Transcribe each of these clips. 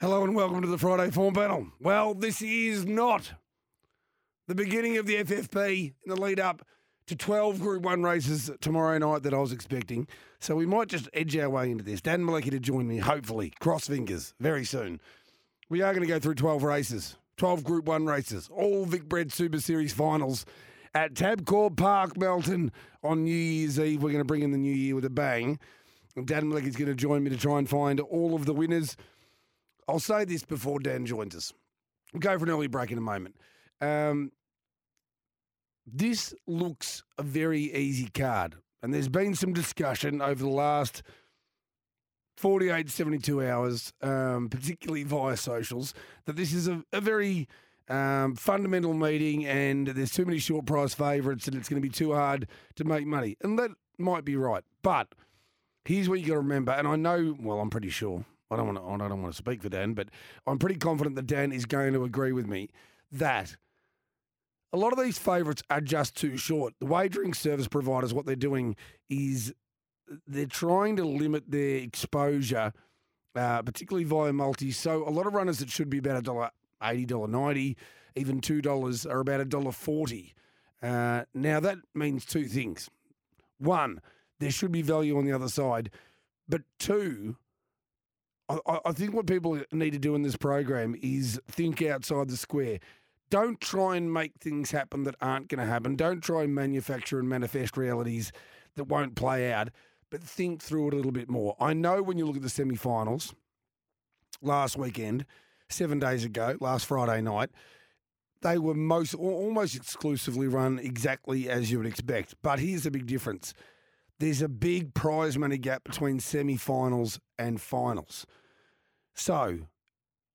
Hello and welcome to the Friday Form Panel. Well, this is not the beginning of the FFP in the lead up to 12 Group 1 races tomorrow night that I was expecting. So we might just edge our way into this. Dan Malecki to join me, hopefully, cross fingers, very soon. We are going to go through 12 races, 12 Group 1 races, all Vic Bred Super Series finals at Tabcorp Park, Melton on New Year's Eve. We're going to bring in the new year with a bang. Dan Malecki is going to join me to try and find all of the winners. I'll say this before Dan joins us. We'll go for an early break in a moment. Um, this looks a very easy card. And there's been some discussion over the last 48, 72 hours, um, particularly via socials, that this is a, a very um, fundamental meeting and there's too many short price favourites and it's going to be too hard to make money. And that might be right. But here's what you got to remember. And I know, well, I'm pretty sure. I don't want to. I don't want to speak for Dan, but I'm pretty confident that Dan is going to agree with me that a lot of these favourites are just too short. The wagering service providers, what they're doing is they're trying to limit their exposure, uh, particularly via multis. So a lot of runners that should be about a dollar eighty, dollar ninety, even two dollars are about a dollar forty. Uh, now that means two things: one, there should be value on the other side, but two. I, I think what people need to do in this program is think outside the square don't try and make things happen that aren't going to happen. Don't try and manufacture and manifest realities that won't play out, but think through it a little bit more. I know when you look at the semi finals last weekend, seven days ago, last Friday night, they were most almost exclusively run exactly as you would expect. But here's the big difference there's a big prize money gap between semi finals and finals. So,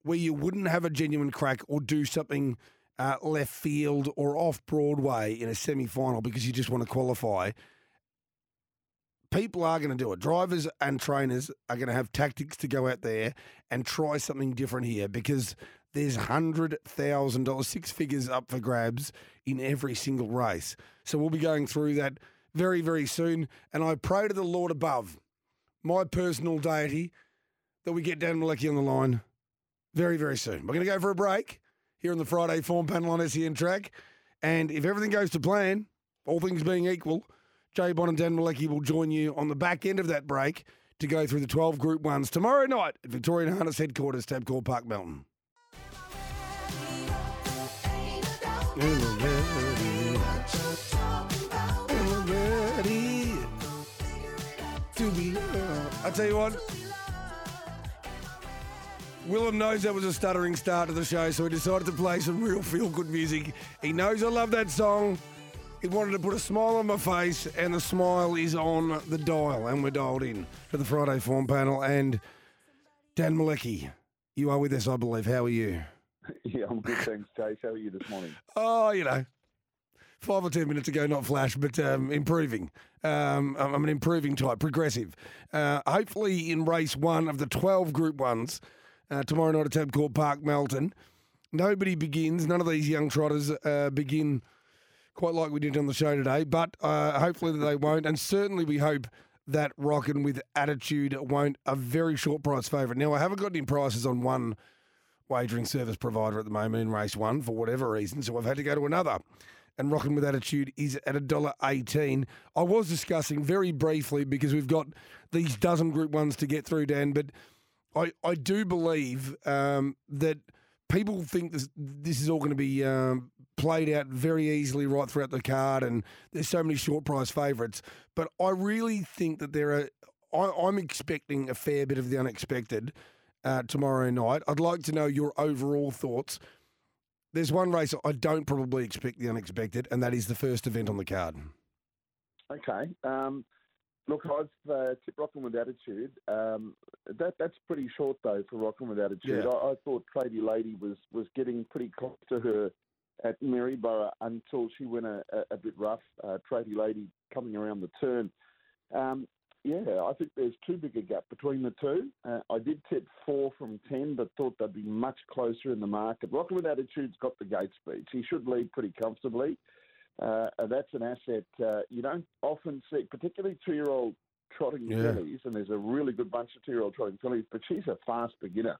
where you wouldn't have a genuine crack or do something uh, left field or off Broadway in a semi final because you just want to qualify, people are going to do it. Drivers and trainers are going to have tactics to go out there and try something different here because there's $100,000, six figures up for grabs in every single race. So we'll be going through that very, very soon. And I pray to the Lord above, my personal deity, that we get Dan Malecki on the line very, very soon. We're going to go for a break here on the Friday form panel on SEN track. And if everything goes to plan, all things being equal, Jay Bond and Dan Malecki will join you on the back end of that break to go through the 12 Group 1s tomorrow night at Victorian Harness Headquarters, Tabcorp Park, Melton. I tell you what, Willem knows that was a stuttering start to the show, so he decided to play some real feel good music. He knows I love that song. He wanted to put a smile on my face, and the smile is on the dial, and we're dialed in to the Friday form panel. And Dan Malecki, you are with us, I believe. How are you? Yeah, I'm good, thanks, Jase. How are you this morning? Oh, you know, five or ten minutes ago, not flash, but um, improving. Um, I'm an improving type, progressive. Uh, hopefully, in race one of the 12 Group Ones uh, tomorrow night at Tabcorp Park, Melton, nobody begins. None of these young trotters uh, begin quite like we did on the show today, but uh, hopefully they won't. And certainly we hope that Rockin' with Attitude won't a very short price favourite. Now, I haven't got any prices on one wagering service provider at the moment in race one for whatever reason, so I've had to go to another. And Rockin' with Attitude is at a dollar eighteen. I was discussing very briefly because we've got these dozen group ones to get through, Dan, but I, I do believe um, that people think this this is all going to be um, played out very easily right throughout the card, and there's so many short price favourites. But I really think that there are. I, I'm expecting a fair bit of the unexpected uh, tomorrow night. I'd like to know your overall thoughts. There's one race I don't probably expect the unexpected, and that is the first event on the card. Okay. Um, Look, I've uh, tipped Rocking with Attitude. Um, that that's pretty short though for Rocking with Attitude. Yeah. I, I thought Tradie Lady was was getting pretty close to her at Maryborough until she went a, a, a bit rough. Uh, Tradie Lady coming around the turn. Um, yeah, I think there's too big a gap between the two. Uh, I did tip four from ten, but thought they'd be much closer in the market. Rocking with Attitude's got the gate speed. She should lead pretty comfortably. Uh, and that's an asset uh, you don't often see, particularly two-year-old trotting Yeah. fillies, and there's a really good bunch of two-year-old trotting fillies, but she's a fast beginner.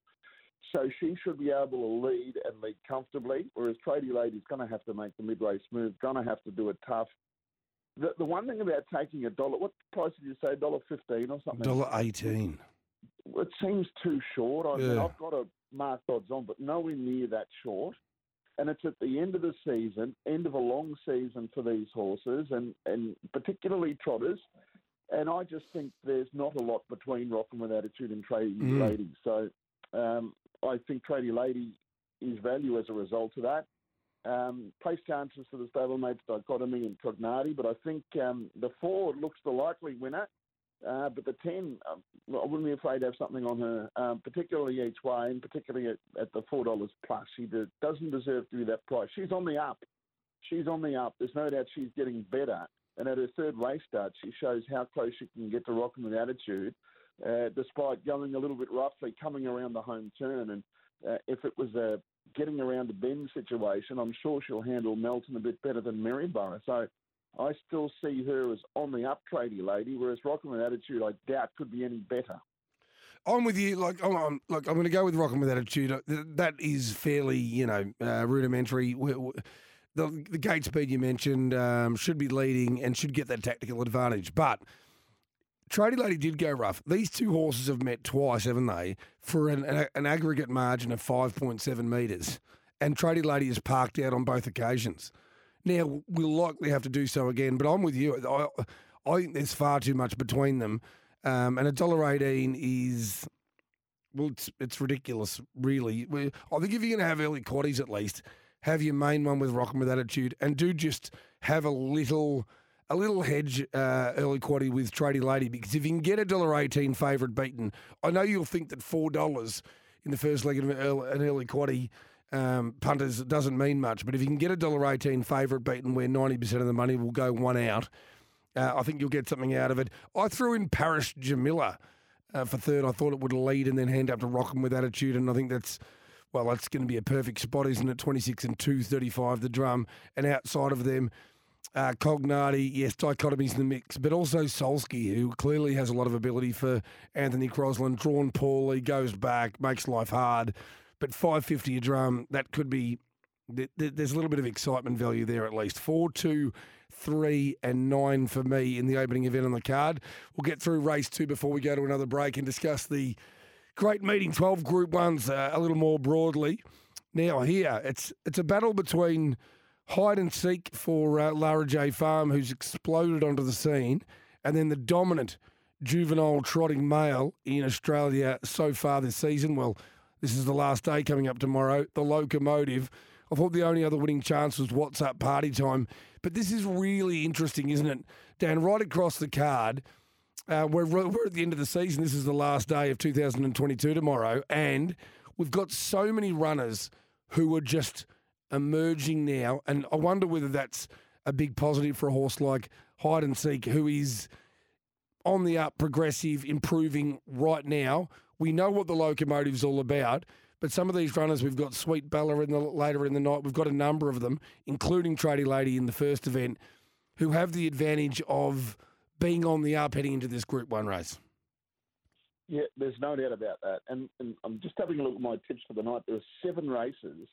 So she should be able to lead and lead comfortably, whereas Tradie Lady's going to have to make the mid-race move, going to have to do it tough. The, the one thing about taking a dollar, what price did you say, dollar fifteen or something? Dollar eighteen. It seems too short. I mean, I've got a marked odds on, but nowhere near that short. And it's at the end of the season, end of a long season for these horses, and, and particularly trotters. And I just think there's not a lot between Rockin' with Attitude and Tradie Mm. Lady. So um, I think Tradie Lady is value as a result of that. Um, place chances for the stablemates Dichotomy and Cognati, but I think um, the four looks the likely winner. Uh, but the 10, um, I wouldn't be afraid to have something on her, um, particularly each way, and particularly at, at the $4 plus. She de- doesn't deserve to be that price. She's on the up. She's on the up. There's no doubt she's getting better. And at her third race start, she shows how close she can get to rocking with attitude, uh, despite going a little bit roughly, coming around the home turn. And uh, if it was a getting around the bend situation, I'm sure she'll handle Melton a bit better than Maryborough. So I still see her as on the up tradie lady, whereas with Attitude, I doubt could be any better. I'm with you. Like, I'm, I'm like, I'm going to go with Rockin' with Attitude. Uh, That is fairly, you know, uh, rudimentary. We- we- The, the gate speed you mentioned um, should be leading and should get that tactical advantage. But Tradie Lady did go rough. These two horses have met twice, haven't they, for an, an, an aggregate margin of 5.7 metres. And Tradie Lady is parked out on both occasions. Now, we'll likely have to do so again, but I'm with you. I, I think there's far too much between them. Um, and a dollar eighteen is well, it's, it's ridiculous, really. We- I think if you're going to have early quaddies at least, have your main one with Rockin' with Attitude, and do just have a little a little hedge uh, early quaddie with Tradie Lady because if you can get a dollar eighteen favourite beaten, I know you'll think that four dollars in the first leg of an early, an early quaddie. Um, punters doesn't mean much, but if you can get a dollar eighteen favourite beaten where ninety percent of the money will go one out, uh, I think you'll get something out of it. I threw in Parish Jamila uh, for third. I thought it would lead and then hand up to Rockin' with attitude, and I think that's well, that's going to be a perfect spot, isn't it? Twenty six and two thirty five the drum, and outside of them. Uh, Cognati, yes, dichotomy's in the mix, but also Solsky, who clearly has a lot of ability for Anthony Crosland, drawn poorly, goes back, makes life hard. But 550 a drum, that could be, th- th- there's a little bit of excitement value there at least. Four, two, three, and nine for me in the opening event on the card. We'll get through race two before we go to another break and discuss the great meeting, 12 Group 1s, uh, a little more broadly. Now, here, it's it's a battle between hide and seek for uh, Lara J Farm, who's exploded onto the scene, and then the dominant juvenile trotting male in Australia so far this season. Well, this is the last day coming up tomorrow. The locomotive. I thought the only other winning chance was What's Party Time. But this is really interesting, isn't it? Dan, right across the card, uh, we're, we're at the end of the season. This is the last day of 2022 tomorrow. And we've got so many runners who are just emerging now. And I wonder whether that's a big positive for a horse like Hide and Seek, who is on the up, progressive, improving right now. We know what the locomotive's all about. But some of these runners, we've got Sweet Bella in the later in the night. We've got a number of them, including Tradie Lady in the first event, who have the advantage of being on the up heading into this Group One race. Yeah, there's no doubt about that. And, and I'm just having a look at my tips for the night. There are seven races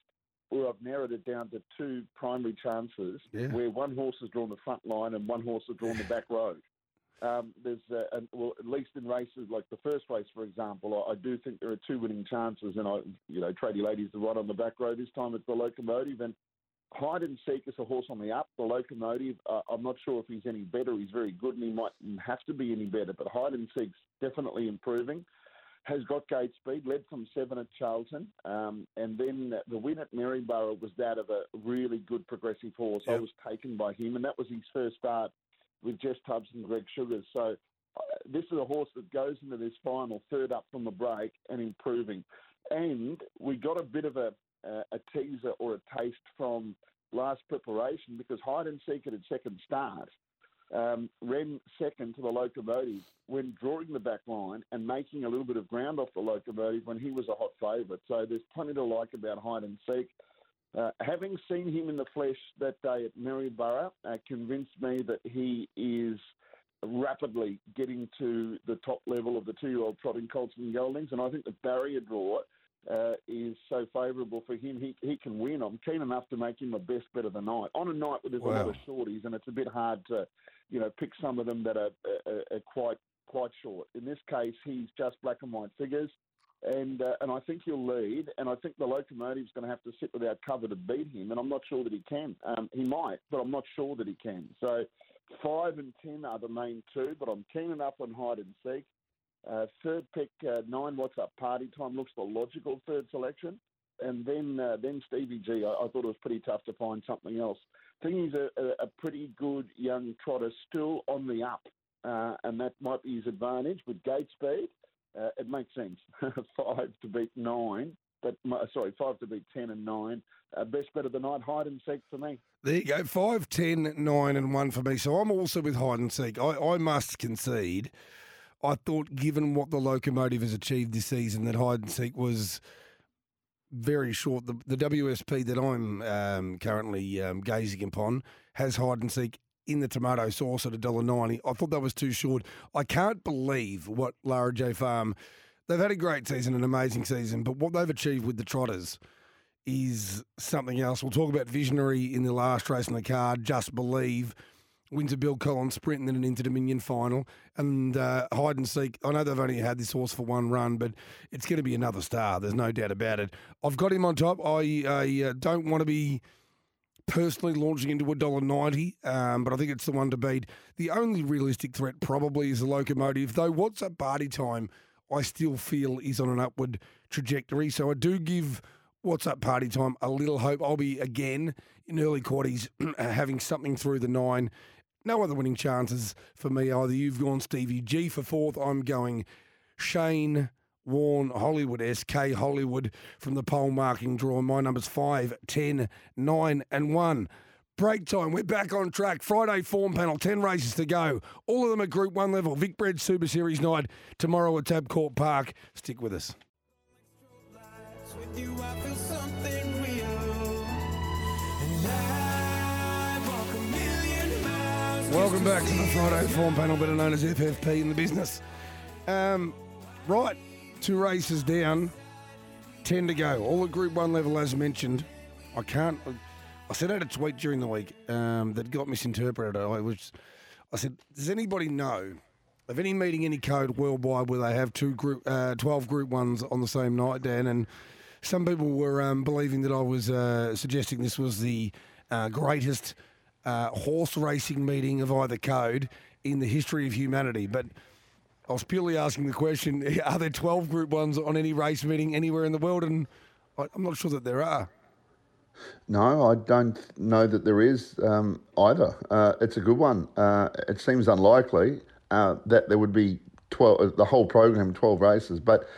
where I've narrowed it down to two primary chances, Yeah. where one horse has drawn the front line and one horse has drawn the back row. Um, there's, uh, an, well, at least in races like the first race, for example, I, I do think there are two winning chances, and I, you know, Tradie Lady's the right on the back row. This time it's the locomotive, and Hide and Seek is a horse on the up. The locomotive, uh, I'm not sure if he's any better. He's very good, and he might have to be any better. But Hide and Seek's definitely improving. Has got gate speed, led from seven at Charlton, um, and then the win at Maryborough was that of a really good progressive horse. I was taken by him, and that was his first start with Jess Tubbs and Greg Sugars. So this is a horse that goes into this final third up from the break and improving. And we got a bit of a, a teaser or a taste from last preparation because hide and seek at its second start um, ran second to the locomotive when drawing the back line and making a little bit of ground off the locomotive when he was a hot favourite. So there's plenty to like about hide and seek. Uh, having seen him in the flesh that day at Maryborough, uh, convinced me that he is rapidly getting to the top level of the two-year-old trotting colts and geldings, and I think the barrier draw uh, is so favourable for him. He he can win. I'm keen enough to make him a best bet of the night on a night where there's wow. a lot of shorties, and it's a bit hard to, you know, pick some of them that are, are, are quite quite short. In this case, he's just black and white figures and uh, and I think he'll lead. And I think the locomotive's going to have to sit without cover to beat him. And I'm not sure that he can. Um, he might, but I'm not sure that he can. So five and ten are the main two, but I'm keen enough on hide and seek. Uh, third pick uh, nine. What's up? Party time looks the logical third selection. And then uh, then Stevie G. I, I thought it was pretty tough to find something else. Think he's a, pretty good young trotter, still on the up, uh, and that might be his advantage with gate speed uh, it makes sense. five to beat nine, but sorry, five to beat ten and nine. Uh, best bet of the night, hide and seek for me. There you go, five, ten, nine, and one for me. So I'm also with hide and seek. I, I must concede. I thought, given what the locomotive has achieved this season, that hide and seek was very short. The, the WSP that I'm um, currently um, gazing upon has hide and seek in the tomato sauce at $1.90. I thought that was too short. I can't believe what Lara J Farm, they've had a great season, an amazing season, but what they've achieved with the Trotters is something else. We'll talk about Visionary in the last race in the card, Just Believe. Wins a Bill Collins sprint and then an Inter Dominion final. And uh, Hide and Seek, I know they've only had this horse for one run, but it's going to be another star. There's no doubt about it. I've got him on top. I, I uh, don't want to be personally launching into a dollar ninety, um, but I think it's the one to beat. The only realistic threat probably is the locomotive, though. What's up party time? I still feel is on an upward trajectory, so I do give what's up party time a little hope. I'll be again in early quaddies having something through the nine. No other winning chances for me either. You've gone Stevie G for fourth. I'm going Shane Warne Hollywood, SK Hollywood from the pole marking draw. My numbers 5, 10, 9, and 1. Break time. We're back on track. Friday form panel, 10 races to go. All of them at Group 1 level. Vic Bred Super Series night tomorrow at Tabcorp Park. Stick with us. Welcome back to the Friday form panel, better known as FFP in the business. Um, right, Two races down, 10 to go. All at Group 1 level, as mentioned. I can't. I sent out a tweet during the week um, that got misinterpreted. I was, I said, does anybody know of any meeting, any code worldwide where they have two group, uh, 12 Group 1s on the same night, Dan? And some people were um, believing that I was uh, suggesting this was the uh, greatest uh, horse racing meeting of either code in the history of humanity. But I was purely asking the question: Are there twelve Group Ones on any race meeting anywhere in the world? And I'm not sure that there are. No, I don't know that there is um, either. Uh, it's a good one. Uh, it seems unlikely uh, that there would be twelve, the whole program, twelve races, but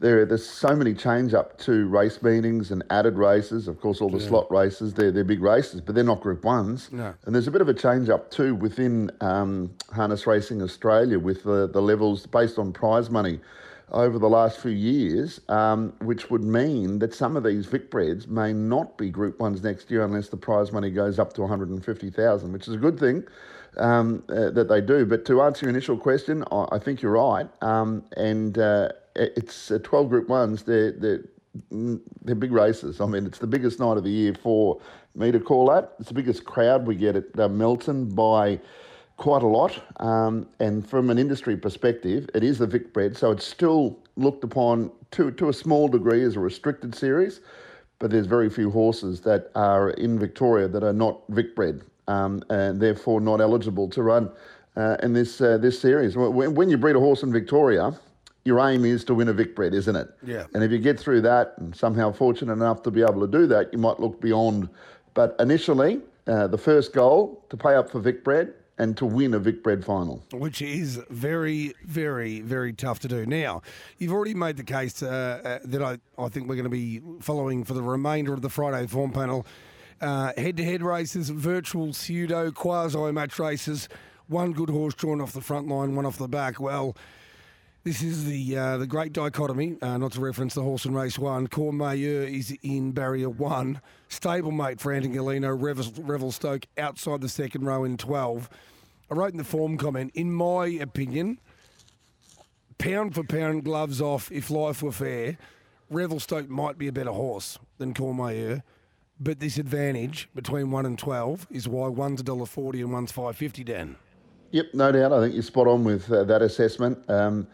there, there's so many change up to race meetings and added races. Of course, all the yeah. slot races, they're, they're big races, but they're not Group Ones. No. And there's a bit of a change up too within um, Harness Racing Australia with the, the levels based on prize money over the last few years, um, which would mean that some of these Vic Breds may not be Group Ones next year unless the prize money goes up to 150,000, which is a good thing. Um, uh, that they do. But to answer your initial question, I, I think you're right. Um, and uh, it's uh, 12 Group 1s. They're, they're, mm, they're big races. I mean, it's the biggest night of the year for me to call that. It's the biggest crowd we get at uh, Melton by quite a lot. Um, and from an industry perspective, it is the Vic bred, so it's still looked upon to, to a small degree as a restricted series. But there's very few horses that are in Victoria that are not Vic bred um, and therefore not eligible to run uh, in this uh, this series. When, when you breed a horse in Victoria, your aim is to win a Vic Bred, isn't it? Yeah. And if you get through that and somehow fortunate enough to be able to do that, you might look beyond. But initially, uh, the first goal to pay up for Vic Bred and to win a Vic Bred final. Which is very, very, very tough to do. Now, you've already made the case uh, uh, that I, I think we're going to be following for the remainder of the Friday form panel. Head to head races, virtual pseudo, quasi match races, one good horse drawn off the front line, one off the back. Well, this is the uh, the great dichotomy, uh, not to reference the horse in race one. Courmayeur is in barrier one. Stablemate for Anton Golino, Revel, Revelstoke outside the second row in 12. I wrote in the form comment, in my opinion, pound for pound, gloves off, if life were fair, Revelstoke might be a better horse than Courmayeur. But this advantage between 1 and 12 is why one's $1.40 and one's 550 Dan. Yep, no doubt. I think you're spot on with uh, that assessment. Um,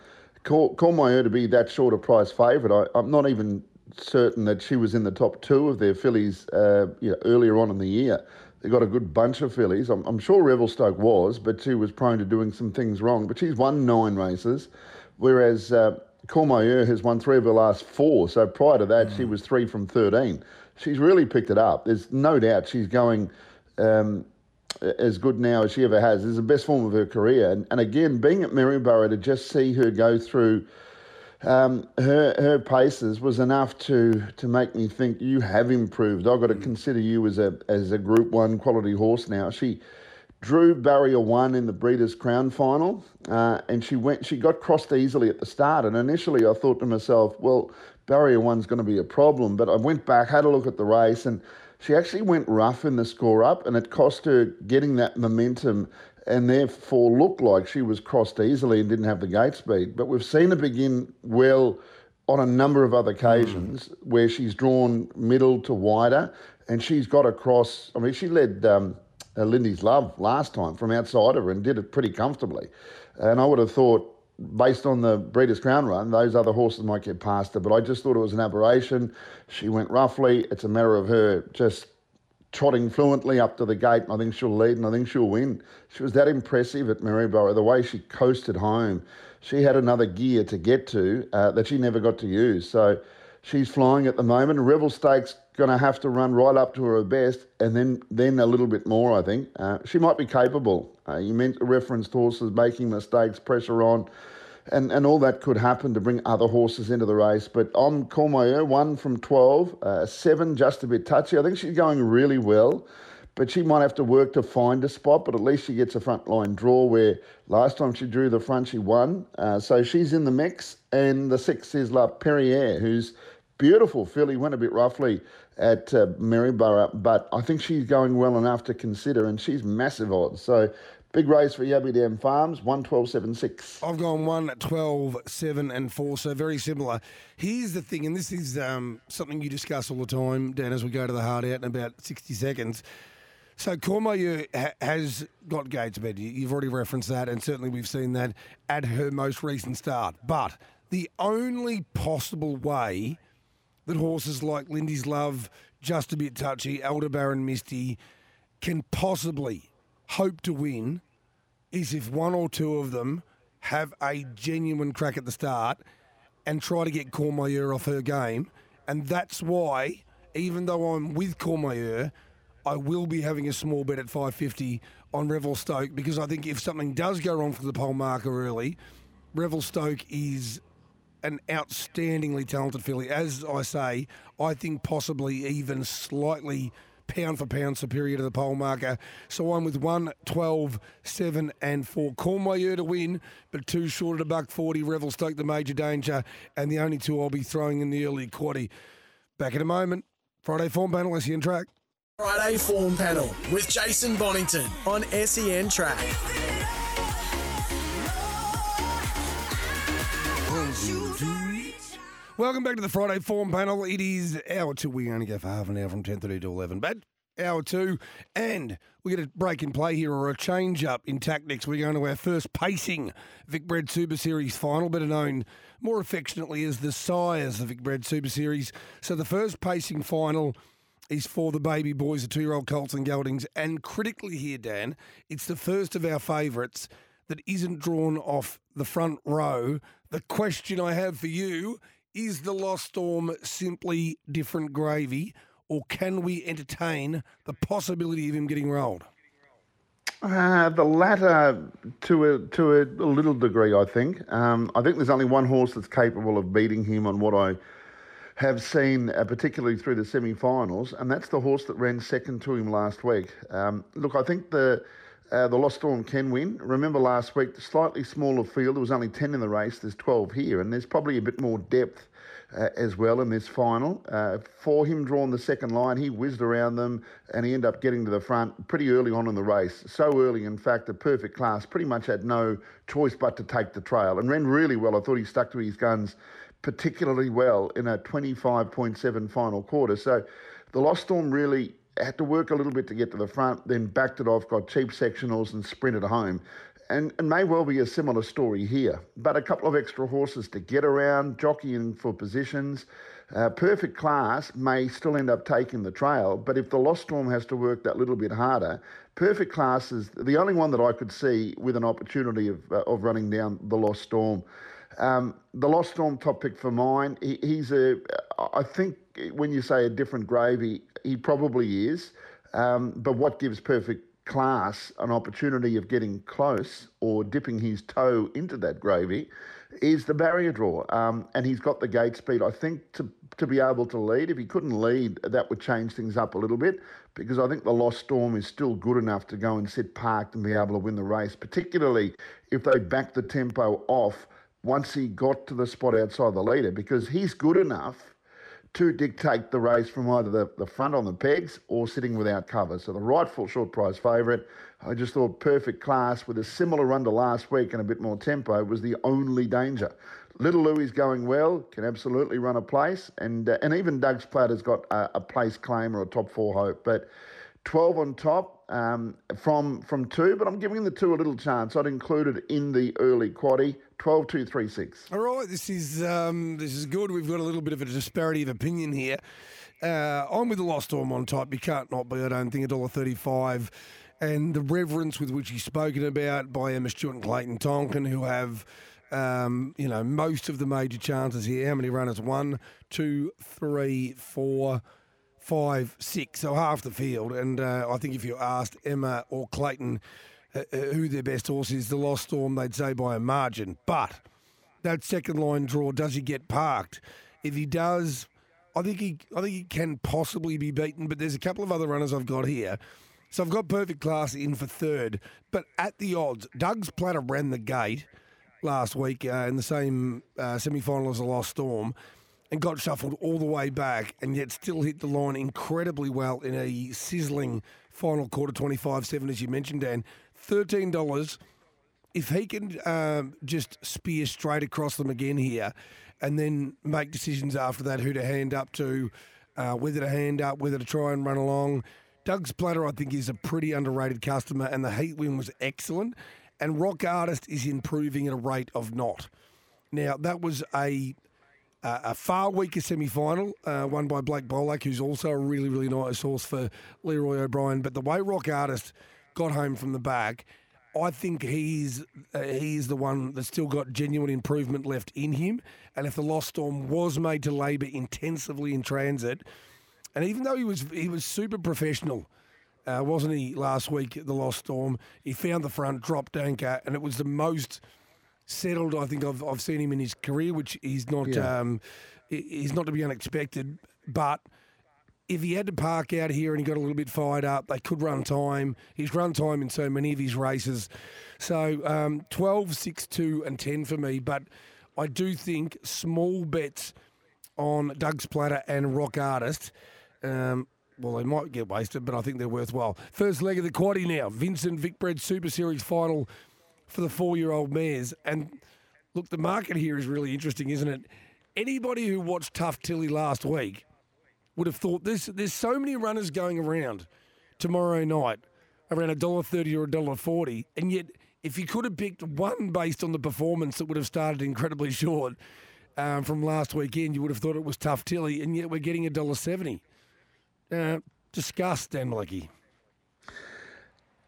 call, Courmayeur to be that short a price favourite. I'm not even certain that she was in the top two of their fillies uh, you know, earlier on in the year. They got a good bunch of fillies. I'm, I'm sure Revelstoke was, but she was prone to doing some things wrong. But she's won nine races, whereas uh, has won three of her last four. So prior to that, mm. she was three from 13 she's really picked it up. There's no doubt she's going um, as good now as she ever has. Is the best form of her career. And, and again, being at Maryborough to just see her go through um, her her paces was enough to to make me think you have improved. I've got to consider you as a as a Group One quality horse now. She drew barrier one in the Breeders' Crown final, uh, and she went. She got crossed easily at the start, and initially I thought to myself, well, barrier one's going to be a problem. But I went back, had a look at the race, and she actually went rough in the score up, and it cost her getting that momentum and therefore looked like she was crossed easily and didn't have the gate speed. But we've seen her begin well on a number of other occasions mm. where she's drawn middle to wider and she's got across. I mean, she led um, uh, Lindy's Love last time from outside of her and did it pretty comfortably. And I would have thought based on the Breeders' Crown run, those other horses might get past her. But I just thought it was an aberration. She went roughly. It's a matter of her just trotting fluently up to the gate. I think she'll lead and I think she'll win. She was that impressive at Maryborough, the way she coasted home. She had another gear to get to uh, that she never got to use. So she's flying at the moment. Revelstoke's going to have to run right up to her best and then then a little bit more, I think. Uh, she might be capable. Uh, you meant referenced horses making mistakes, pressure on, and, and all that could happen to bring other horses into the race. But on Courmayeur, one from 12, uh, seven just a bit touchy. I think she's going really well, but she might have to work to find a spot, but at least she gets a front line draw where last time she drew the front, she won. Uh, so she's in the mix. And the six is La Perriere, who's beautiful filly, went a bit roughly at uh, Maryborough, but I think she's going well enough to consider, and she's massive odds. So big race for Yabby Dam Farms, 112.76. I've gone 1, 12, 7, and 4, so very similar. Here's the thing, and this is um, something you discuss all the time, Dan, as we go to the hard out in about 60 seconds. So Courmayeur ha- has got gate speed. You've already referenced that, and certainly we've seen that at her most recent start. But the only possible way that horses like Lindy's Love, Just a Bit Touchy, Aldebaran Misty can possibly hope to win is if one or two of them have a genuine crack at the start and try to get Courmayeur off her game. And that's why, even though I'm with Courmayeur, I will be having a small bet at 550 on Revel Stoke because I think if something does go wrong for the pole marker early, Revel Stoke is an outstandingly talented filly. As I say, I think possibly even slightly pound for pound superior to the pole marker. So I'm with 1, 12, 7, and 4. Courmayeur to win, but two short at a buck 40. Revelstoke the major danger, and the only two I'll be throwing in the early quaddy. Back in a moment. Friday form panel, SEN track. Friday form panel with Jason Bonington on SEN track. Welcome back to the Friday Form Panel. It is hour two. We only go for half an hour from 10.30 to 11. But hour two, and we get a break in play here or a change up in tactics. We're going to our first pacing Vic Bred Super Series final, better known more affectionately as the Sires of Vic Bred Super Series. So the first pacing final is for the baby boys, the two-year-old Colts and Geldings. And critically here, Dan, it's the first of our favourites that isn't drawn off the front row the question I have for you is the Lost Storm simply different gravy, or can we entertain the possibility of him getting rolled? Uh, the latter, to a to a, a little degree, I think. Um, I think there's only one horse that's capable of beating him on what I have seen, uh, particularly through the semi-finals, and that's the horse that ran second to him last week. Um, look, I think the uh, the Lost Storm can win. Remember last week, the slightly smaller field. There was only ten in the race. There's twelve here, and there's probably a bit more depth uh, as well in this final. Uh, for him drawn the second line, he whizzed around them and he ended up getting to the front pretty early on in the race. So early, in fact, the perfect class pretty much had no choice but to take the trail and ran really well. I thought he stuck to his guns particularly well in a 25.7 final quarter. So the Lost Storm really had to work a little bit to get to the front, then backed it off, got cheap sectionals and sprinted home. And it may well be a similar story here, but a couple of extra horses to get around, jockeying for positions. Uh, perfect class may still end up taking the trail, but if the Lost Storm has to work that little bit harder, perfect class is the only one that I could see with an opportunity of, uh, of running down the Lost Storm. Um, the Lost Storm top pick for mine. He, he's a, I think when you say a different gravy, he probably is. Um, but what gives perfect class an opportunity of getting close or dipping his toe into that gravy is the barrier draw. Um, and he's got the gate speed. I think to to be able to lead. If he couldn't lead, that would change things up a little bit because I think the Lost Storm is still good enough to go and sit parked and be able to win the race, particularly if they back the tempo off once he got to the spot outside the leader because he's good enough to dictate the race from either the, the front on the pegs or sitting without cover. So the rightful short price favourite, I just thought perfect class with a similar run to last week and a bit more tempo was the only danger. Little Louis going well, can absolutely run a place, and uh, and even Doug's Platter's got a, a place claim or a top four hope. But 12 on top um, from from two, but I'm giving the two a little chance. I'd include it in the early quaddy. 12 2 3 6. All right, this is um, this is good. We've got a little bit of a disparity of opinion here. Uh, I'm with the Lost Storm on top. You can't not be. I don't think $1.35. And the reverence with which he's spoken about by Emma Stewart and Clayton Tonkin, who have, um, you know, most of the major chances here. How many runners? One, two, three, four, five, six. So half the field. And uh, I think if you asked Emma or Clayton who their best horse is, the Lost Storm, they'd say by a margin. But that second line draw, does he get parked? If he does, I think he, I think he can possibly be beaten. But there's a couple of other runners I've got here. So I've got perfect class in for third, but at the odds, Doug's Platter ran the gate last week uh, in the same uh, semi final as the Lost Storm and got shuffled all the way back and yet still hit the line incredibly well in a sizzling final quarter 25 7, as you mentioned, Dan. $13. If he can um, just spear straight across them again here and then make decisions after that who to hand up to, uh, whether to hand up, whether to try and run along. Doug's Platter, I think, is a pretty underrated customer, and the heat win was excellent. And Rock Artist is improving at a rate of not. Now, that was a a far weaker semi final, uh, won by Blake Bolak, who's also a really, really nice horse for Leroy O'Brien. But the way Rock Artist got home from the back, I think he's uh, he's the one that's still got genuine improvement left in him. And if the Lost Storm was made to labour intensively in transit, and even though he was he was super professional, uh, wasn't he last week at the Lost Storm? He found the front, dropped anchor, and it was the most settled I think I've, I've seen him in his career, which he's not Yeah. um, he's not to be unexpected. But if he had to park out here and he got a little bit fired up, they could run time. He's run time in so many of his races. So um, 12, 6, 2, and 10 for me. But I do think small bets on Doug's Platter and Rock Artist. Um, well, they might get wasted, but I think they're worthwhile. First leg of the quaddy now. Vincent Vic Super Series final for the four-year-old mares. And look, the market here is really interesting, isn't it? Anybody who watched Tough Tilly last week would have thought there's there's so many runners going around tomorrow night around a dollar thirty or a dollar forty, and yet if you could have picked one based on the performance that would have started incredibly short um, from last weekend, you would have thought it was Tough Tilly, and yet we're getting a dollar seventy. Uh, disgust, Dan Malecki.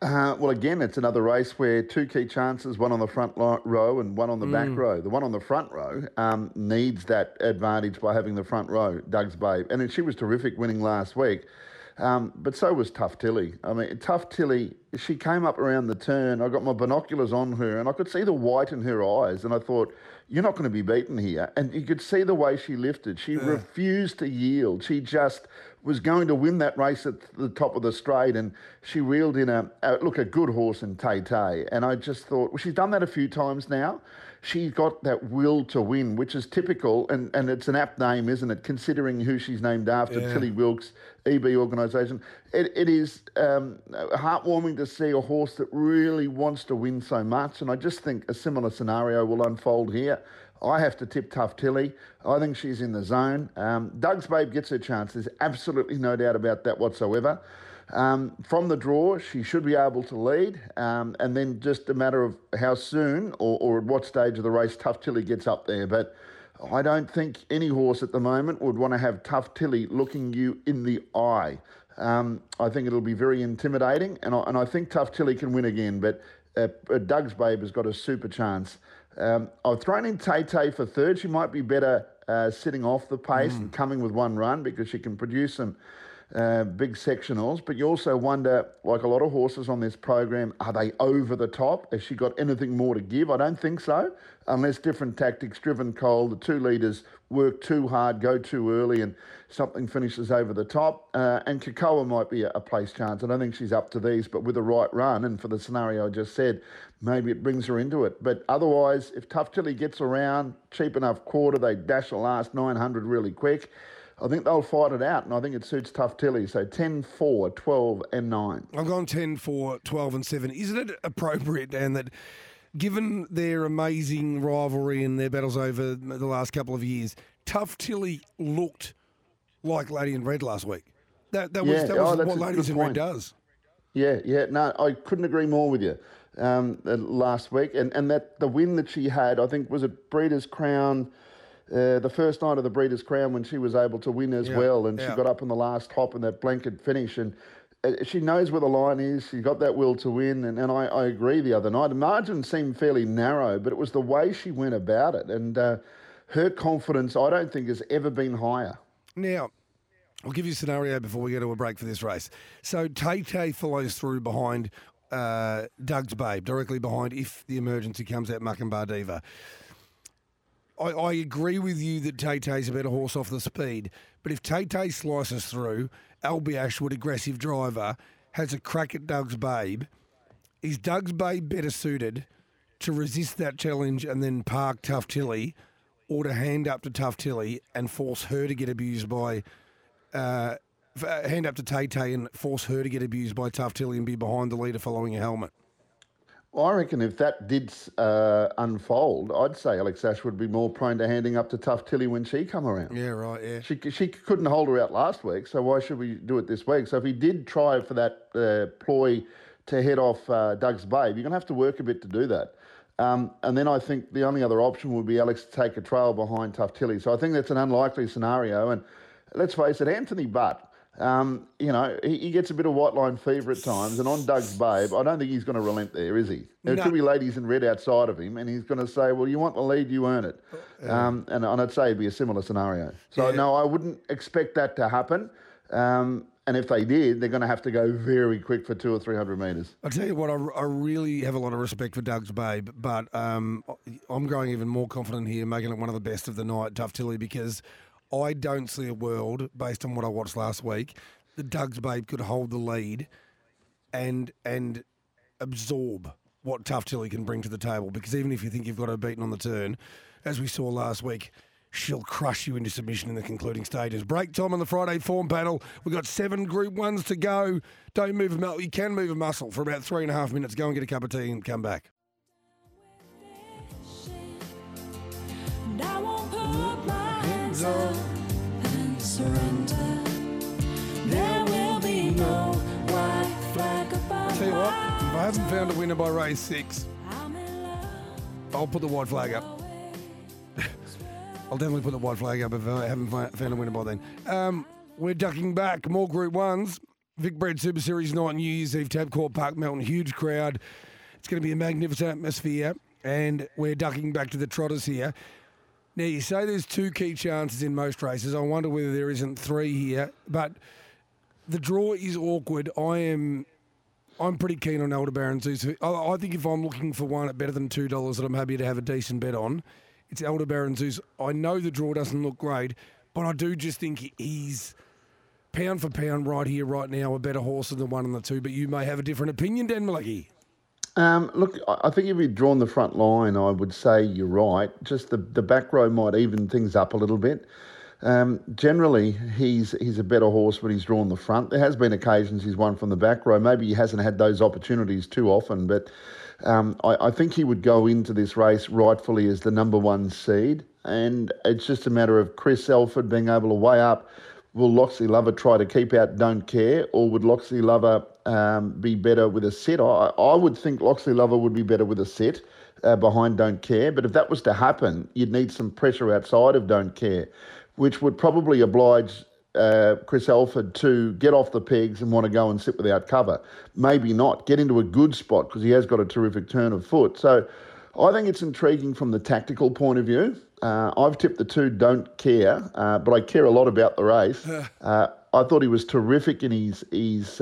Uh, well, again, it's another race where two key chances, one on the front row and one on the back row. The one on the front row um, needs that advantage by having the front row, Doug's Babe. And then she was terrific winning last week. Um, but so was Tough Tilly. I mean, Tough Tilly, she came up around the turn. I got my binoculars on her and I could see the white in her eyes. And I thought, you're not going to be beaten here. And you could see the way she lifted. She refused to yield. She just was going to win that race at the top of the straight. And she reeled in a, a look, a good horse in Tay Tay. And I just thought, well, she's done that a few times now. She's got that will to win, which is typical. And, and it's an apt name, isn't it? Considering who she's named after, Yeah. Tilly Wilkes, EB organisation. It, it is um, heartwarming to see a horse that really wants to win so much. And I just think a similar scenario will unfold here. I have to tip Tough Tilly. I think she's in the zone. Um, Doug's Babe gets her chance. There's absolutely no doubt about that whatsoever. Um, from the draw, she should be able to lead, um, and then just a matter of how soon or, or at what stage of the race Tough Tilly gets up there. But I don't think any horse at the moment would want to have Tough Tilly looking you in the eye. Um, I think it'll be very intimidating, and I, and I think Tough Tilly can win again. But uh, uh, Doug's Babe has got a super chance. Um, I've thrown in Tay Tay for third. She might be better uh, sitting off the pace and coming with one run because she can produce some uh, big sectionals. But you also wonder, like a lot of horses on this program, are they over the top? Has she got anything more to give? I don't think so, unless different tactics, driven cold, the two leaders work too hard, go too early, and something finishes over the top. Uh, and Kakoa might be a, a place chance. I don't think she's up to these, but with the right run and for the scenario I just said, maybe it brings her into it. But otherwise, if Tough Tilly gets around, cheap enough quarter, they dash the last 900 really quick. I think they'll fight it out, and I think it suits Tough Tilly. So 10, 4, 12, and 9. I've gone 10 for 12 and 7. Isn't it appropriate, Dan, that given their amazing rivalry and their battles over the last couple of years, Tough Tilly looked like Lady in Red last week? That, that was, Yeah, that oh, was that's what a Ladies in Red does. Yeah, yeah. No, I couldn't agree more with you. Um, last week, and and that the win that she had, I think, was at Breeders' Crown, uh, the first night of the Breeders' Crown when she was able to win as Yeah, well, and yeah. she got up in the last hop in that blanket finish, and uh, she knows where the line is. She got that will to win, and, and I, I agree. The other night, the margin seemed fairly narrow, but it was the way she went about it, and uh, her confidence, I don't think, has ever been higher. Now, I'll give you a scenario before we go to a break for this race. So Tay Tay follows through behind uh, Doug's Babe, directly behind if the emergency comes out Muckambar Diva. I, I agree with you that Tay Tay's a better horse off the speed, but if Tay Tay slices through, Albie Ashwood, aggressive driver, has a crack at Doug's Babe, is Doug's Babe better suited to resist that challenge and then park Tough Tilly, or to hand up to Tough Tilly and force her to get abused by, uh, uh, hand up to Tay Tay and force her to get abused by Tough Tilly and be behind the leader following a helmet? I reckon if that did uh, unfold, I'd say Alex Ashwood be more prone to handing up to Tough Tilly when she come around. Yeah, right. Yeah. She, she couldn't hold her out last week, so why should we do it this week? So if he did try for that uh, ploy to head off uh, Doug's Babe, you're going to have to work a bit to do that. Um, and then I think the only other option would be Alex to take a trail behind Tough Tilly. So I think that's an unlikely scenario. And let's face it, Anthony Butt, um, you know, he, he gets a bit of white line fever at times. And on Doug's Babe, I don't think he's going to relent there, is he? There No. could be ladies in red outside of him, and he's going to say, well, you want the lead, you earn it. Um, and, and I'd say it'd be a similar scenario. So, Yeah. no, I wouldn't expect that to happen. Um, and if they did, they're going to have to go very quick for two or three hundred metres. I'll tell you what, I, I really have a lot of respect for Doug's Babe, but um, I'm growing even more confident here, making it one of the best of the night, Tough Tilly, because I don't see a world, based on what I watched last week, that Doug's Babe could hold the lead and and absorb what Tough Tilly can bring to the table. Because even if you think you've got her beaten on the turn, as we saw last week, she'll crush you into submission in the concluding stages. Break time on the Friday form panel. We've got seven Group Ones to go. Don't move a muscle. You can move a muscle for about three and a half minutes. Go and get a cup of tea and come back. Hands up and surrender. There will be no white flag above Tell you what, if I haven't found a winner by race six. I'll put the white flag up. I'll definitely put the white flag up if I haven't found a winner by then. Um, we're ducking back. More Group Ones. Vic Bred Super Series night, New Year's Eve, Tabcorp Park, Melton. Huge crowd. It's going to be a magnificent atmosphere. And we're ducking back to the trotters here. Now, you say there's two key chances in most races. I wonder whether there isn't three here. But the draw is awkward. I am. I'm pretty keen on Aldebaran Zeus. I, think if I'm looking for one at better than two dollars that I'm happy to have a decent bet on, it's Aldebaran Zeus. I know the draw doesn't look great, but I do just think he's pound for pound right here, right now, a better horse than the one and the two. But you may have a different opinion, Dan Malecki. Um, look, I think if you'd drawn the front line, I would say you're right. Just the, the back row might even things up a little bit. Um, generally, he's he's a better horse when he's drawn the front. There has been occasions he's won from the back row. Maybe he hasn't had those opportunities too often, but um, I, I think he would go into this race rightfully as the number one seed. And it's just a matter of Chris Alford being able to weigh up will Loxley Lover try to keep out Don't Care, or would Loxley Lover um, be better with a set? I, I would think Loxley Lover would be better with a set uh, behind Don't Care, but if that was to happen, you'd need some pressure outside of Don't Care, which would probably oblige uh, Chris Alford to get off the pegs and want to go and sit without cover. Maybe not, get into a good spot because he has got a terrific turn of foot. So I think it's intriguing from the tactical point of view. Uh, I've tipped the two don't care, uh, but I care a lot about the race. Uh, I thought he was terrific in his his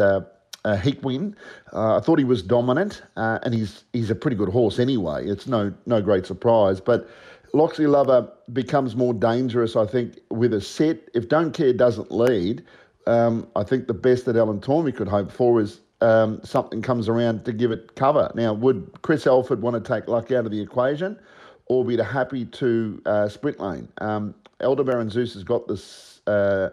uh, win. Uh, I thought he was dominant, uh, and he's he's a pretty good horse anyway. It's no no great surprise, but. Loxley Lover becomes more dangerous, I think, with a set. If Don't Care doesn't lead, um, I think the best that Alan Tormey could hope for is um, something comes around to give it cover. Now, would Chris Alford want to take luck out of the equation? or be happy to uh, sprint lane. Um, Aldebaran Zeus has got this uh,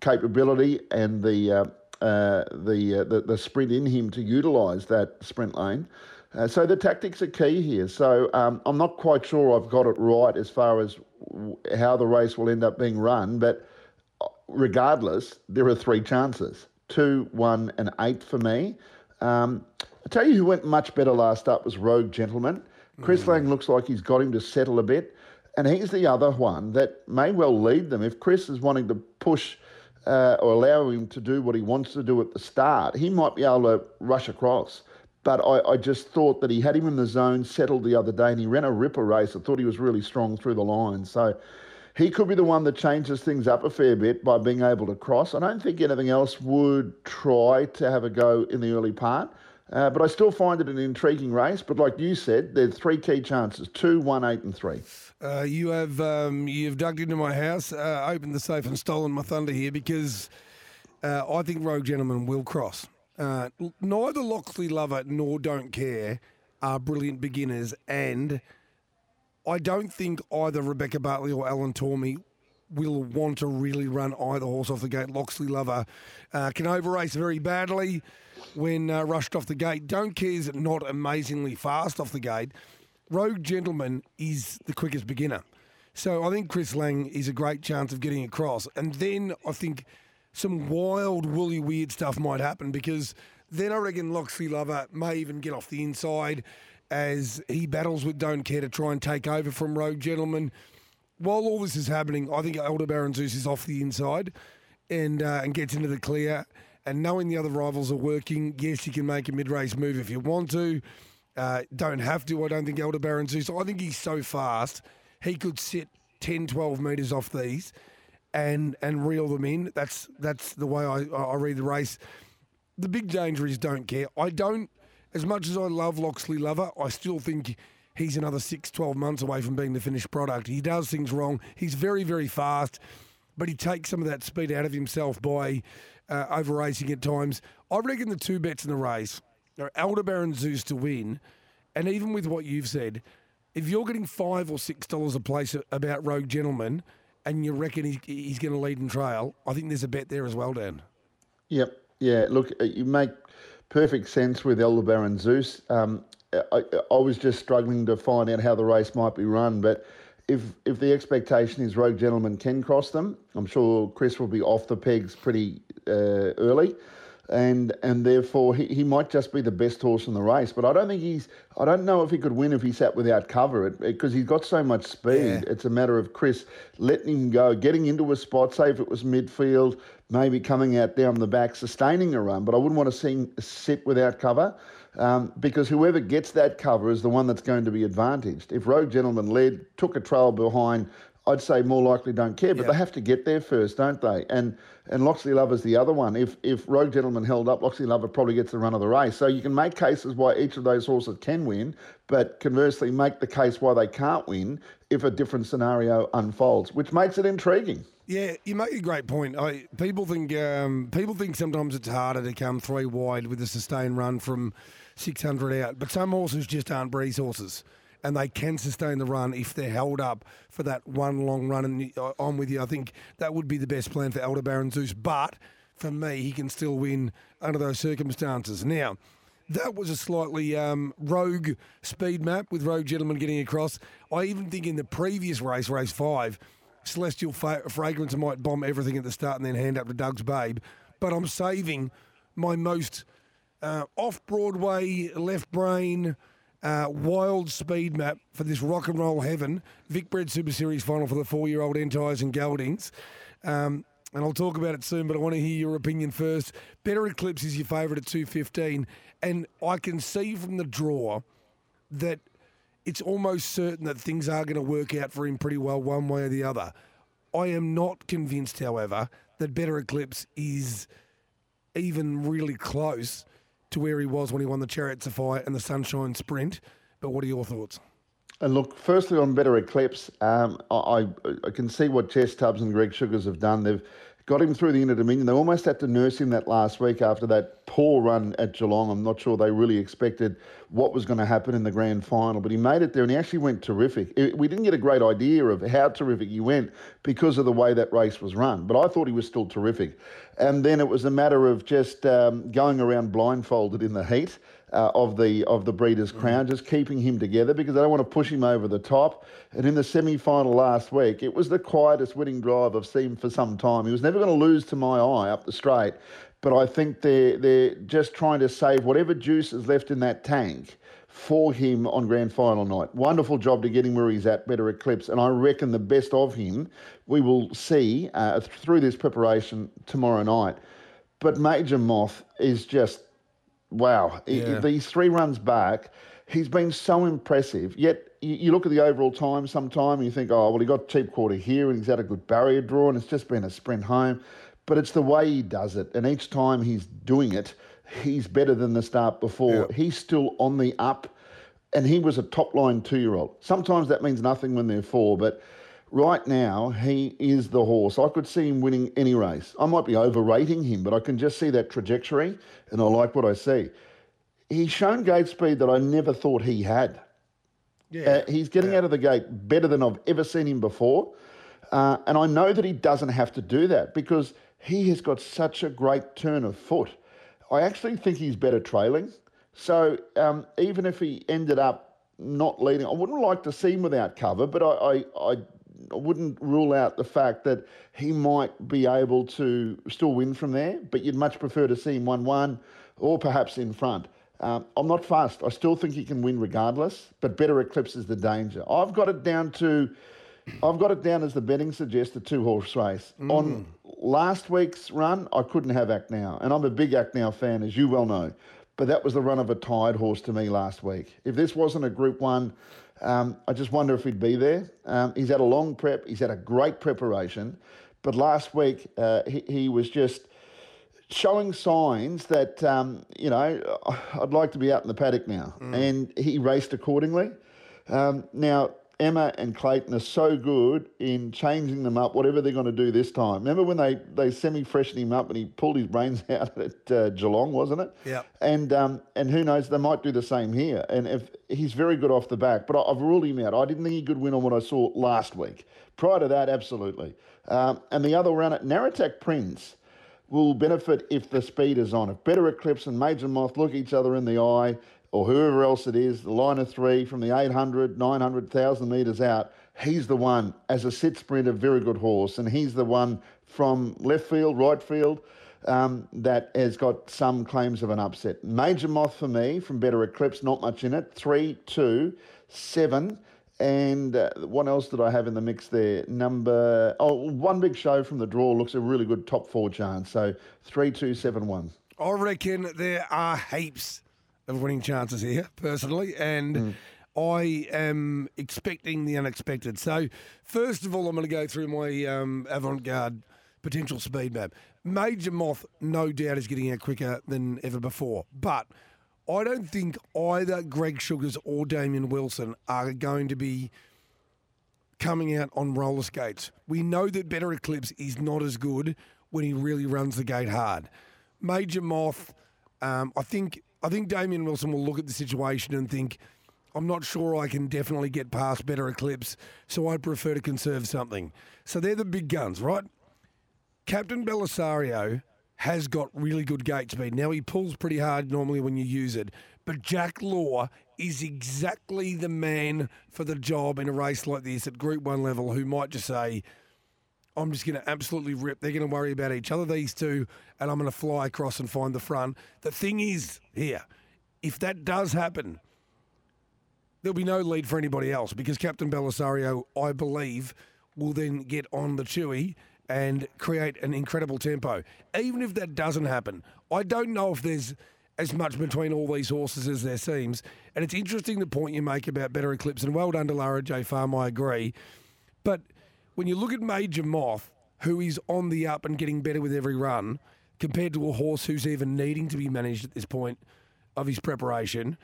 capability and the uh, uh, the, uh, the the sprint in him to utilise that sprint lane. Uh, so the tactics are key here. So um, I'm not quite sure I've got it right as far as w- how the race will end up being run, but uh, regardless, there are three chances: two, one, and eight for me. Um, I tell you who went much better last up was Rogue Gentleman. Chris Lang looks like he's got him to settle a bit. And he's the other one that may well lead them. If Chris is wanting to push uh, or allow him to do what he wants to do at the start, he might be able to rush across. But I, I just thought that he had him in the zone, settled the other day, and he ran a ripper race. I thought he was really strong through the line. So he could be the one that changes things up a fair bit by being able to cross. I don't think anything else would try to have a go in the early part. Uh, but I still find it an intriguing race. But like you said, there's three key chances: two, one, eight, and three. Uh, you have um, you've dug into my house, uh, opened the safe, and stolen my thunder here because uh, I think Rogue Gentleman will cross. Uh, neither Loxley Lover nor Don't Care are brilliant beginners, and I don't think either Rebecca Bartley or Alan Tormey will want to really run either horse off the gate. Loxley Lover uh, can over race very badly when uh, rushed off the gate. Don't not amazingly fast off the gate. Rogue Gentleman is the quickest beginner. So I think Chris Lang is a great chance of getting across. And then I think some wild, woolly, weird stuff might happen because then I reckon Loxley Lover may even get off the inside as he battles with Don't Care to try and take over from Rogue Gentleman. While all this is happening, I think Aldebaran Zeus is off the inside and uh, and gets into the clear. And knowing the other rivals are working, yes, you can make a mid-race move if you want to. Uh, don't have to. I don't think Aldebaran Zeus. I think he's so fast, he could sit 10, 12 metres off these and and reel them in. That's that's the way I, I read the race. The big danger is don't care. I don't, as much as I love Loxley Lover, I still think he's another six, 12 months away from being the finished product. He does things wrong. He's very, very fast, but he takes some of that speed out of himself by uh, over racing at times. I reckon the two bets in the race are Aldebaran Zeus to win, and even with what you've said, if you're getting five or six dollars a place about Rogue Gentleman, and you reckon he, he's going to lead and trail, I think there's a bet there as well, Dan. Yep. Yeah. Look, uh, you make perfect sense with Aldebaran Zeus. Um, I, I was just struggling to find out how the race might be run, but if if the expectation is Rogue Gentleman can cross them, I'm sure Chris will be off the pegs pretty uh, early. And and therefore he, he might just be the best horse in the race, but I don't think he's. I don't know if he could win if he sat without cover because he's got so much speed. Yeah. It's a matter of Chris letting him go, getting into a spot. Say if it was midfield, maybe coming out down the back, sustaining a run. But I wouldn't want to see him sit without cover um, because whoever gets that cover is the one that's going to be advantaged. If Rogue Gentleman led, took a trail behind, I'd say more likely don't care, but they have to get there first, don't they? And and Loxley Lover's the other one. If if Rogue Gentleman held up, Loxley Lover probably gets the run of the race. So you can make cases why each of those horses can win, but conversely make the case why they can't win if a different scenario unfolds, which makes it intriguing. Yeah, you make a great point. I, people think um, people think sometimes it's harder to come three wide with a sustained run from 600 out, but some horses just aren't breeze horses, and they can sustain the run if they're held up for that one long run. And I- I'm with you. I think that would be the best plan for Aldebaran Zeus, but for me, he can still win under those circumstances. Now. That was a slightly um, rogue speed map with Rogue Gentleman getting across. I even think in the previous race, race five, Celestial Fa- Fragrance might bomb everything at the start and then hand up to Doug's Babe. But I'm saving my most uh, off Broadway, left brain, uh, wild speed map for this rock and roll heaven, Vic Bred Super Series final for the four year old Entires and Geldings. Um, and I'll talk about it soon, but I want to hear your opinion first. Better Eclipse is your favourite at 215, and I can see from the draw that it's almost certain that things are going to work out for him pretty well one way or the other. I am not convinced, however, that Better Eclipse is even really close to where he was when he won the Chariots of Fire and the Sunshine Sprint. But what are your thoughts? And look, firstly on Better Eclipse, um, I, I can see what Jess Tubbs and Greg Sugars have done. They've got him through the Inter Dominion. They almost had to nurse him that last week after that poor run at Geelong. I'm not sure they really expected what was going to happen in the grand final, but he made it there and he actually went terrific. It- we didn't get a great idea of how terrific he went because of the way that race was run, but I thought he was still terrific. And then it was a matter of just um, going around blindfolded in the heat uh, of the of the Breeders' Crown, just keeping him together because they don't want to push him over the top. And in the semi-final last week, it was the quietest winning drive I've seen for some time. He was never going to lose to my eye up the straight, but I think they're they're just trying to save whatever juice is left in that tank for him on grand final night. Wonderful job to get him where he's at, better eclipse, and I reckon the best of him we will see uh, through this preparation tomorrow night. But Major Moth is just wow. Yeah. These three runs back, he's been so impressive. Yet you, look at the overall time sometime and you think, oh, well, he got cheap quarter here and he's had a good barrier draw and it's just been a sprint home. But it's the way he does it. And each time he's doing it, he's better than the start before. Yeah. He's still on the up and he was a top line two year old. Sometimes that means nothing when they're four, but right now he is the horse. I could see him winning any race. I might be overrating him, but I can just see that trajectory and I like what I see. He's shown gate speed that I never thought he had. Yeah. Uh, he's getting out of the gate better than I've ever seen him before. Uh, and I know that he doesn't have to do that because he has got such a great turn of foot. I actually think he's better trailing. So um, even if he ended up not leading, I wouldn't like to see him without cover, but I, I, I I wouldn't rule out the fact that he might be able to still win from there, but you'd much prefer to see him 1 1 or perhaps in front. Um, I'm not fast. I still think he can win regardless, but better eclipses the danger. I've got it down to, I've got it down as the betting suggests a two horse race. On last week's run, I couldn't have Act Now, and I'm a big Act Now fan, as you well know. But that was the run of a tired horse to me last week. If this wasn't a Group One, um, I just wonder if he'd be there. Um, he's had a long prep. He's had a great preparation, but last week uh, he, he was just showing signs that um, you know I'd like to be out in the paddock now, and he raced accordingly. Um, now Emma and Clayton are so good in changing them up, whatever they're going to do this time. Remember when they they semi-freshened him up and he pulled his brains out at uh, Geelong, wasn't it? Yep. And um, and who knows, they might do the same here. And if he's very good off the back, but I, I've ruled him out. I didn't think he could win on what I saw last week. Prior to that, absolutely. Um, and the other runner, Naratak Prince, will benefit if the speed is on. If Better Eclipse and Major Moth look each other in the eye, or whoever else it is, the line of three from the 800, 900, 1,000 metres out, he's the one as a sit sprint, a very good horse. And he's the one from left field, right field, um, that has got some claims of an upset. Major Moth for me from Better Eclipse, not much in it. Three, two, seven. And uh, what else did I have in the mix there? Number, oh, one big show from the draw looks a really good top four chance. So three, two, seven, one. I reckon there are heaps of winning chances here, personally, and I am expecting the unexpected. So, first of all, I'm going to go through my um, avant garde potential speed map. Major Moth, no doubt, is getting out quicker than ever before. But I don't think either Greg Sugars or Damien Wilson are going to be coming out on roller skates. We know that Better Eclipse is not as good when he really runs the gate hard. Major Moth, um, I think I think Damien Wilson will look at the situation and think, I'm not sure I can definitely get past Better Eclipse, so I'd prefer to conserve something. So they're the big guns, right? Captain Belisario has got really good gate speed. Now he pulls pretty hard normally when you use it, but Jack Laugher is exactly the man for the job in a race like this at Group One level. Who might just say, "I'm just going to absolutely rip." They're going to worry about each other, these two, and I'm going to fly across and find the front. The thing is, here, if that does happen, there'll be no lead for anybody else because Captain Belisario, I believe, will then get on the Chewy and create an incredible tempo. Even if that doesn't happen, I don't know if there's as much between all these horses as there seems. And it's interesting the point you make about Better Eclipse, and well done to Lara J. Farm, I agree. But when you look at Major Moth, who is on the up and getting better with every run, compared to a horse who's even needing to be managed at this point of his preparation,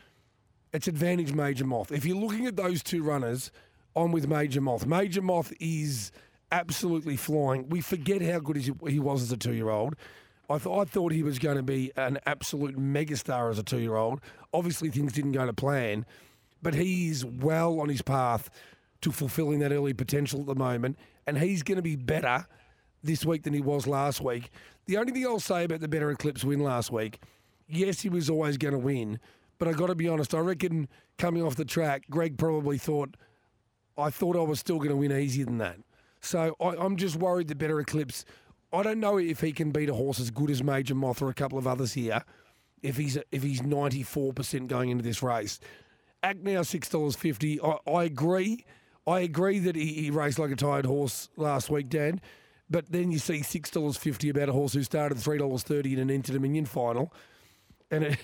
it's advantage Major Moth. If you're looking at those two runners, I'm with Major Moth. Major Moth is absolutely flying. We forget how good he he was as a two year old. I, th- I thought he was going to be an absolute megastar as a two year old. Obviously, things didn't go to plan, but he's well on his path to fulfilling that early potential at the moment, and he's going to be better this week than he was last week. The only thing I'll say about the Better Eclipse win last week, yes, he was always going to win, but I got to be honest, I reckon coming off the track, Greg probably thought, I thought I was still going to win easier than that. So I, I'm just worried the Better Eclipse. I don't know if he can beat a horse as good as Major Moth or a couple of others here. If he's if he's 94 percent going into this race, Act now six dollars fifty. I, I agree. I agree that he, he raced like a tired horse last week, Dan. But then you see six dollars fifty about a horse who started three dollars thirty in an Inter Dominion final, and it,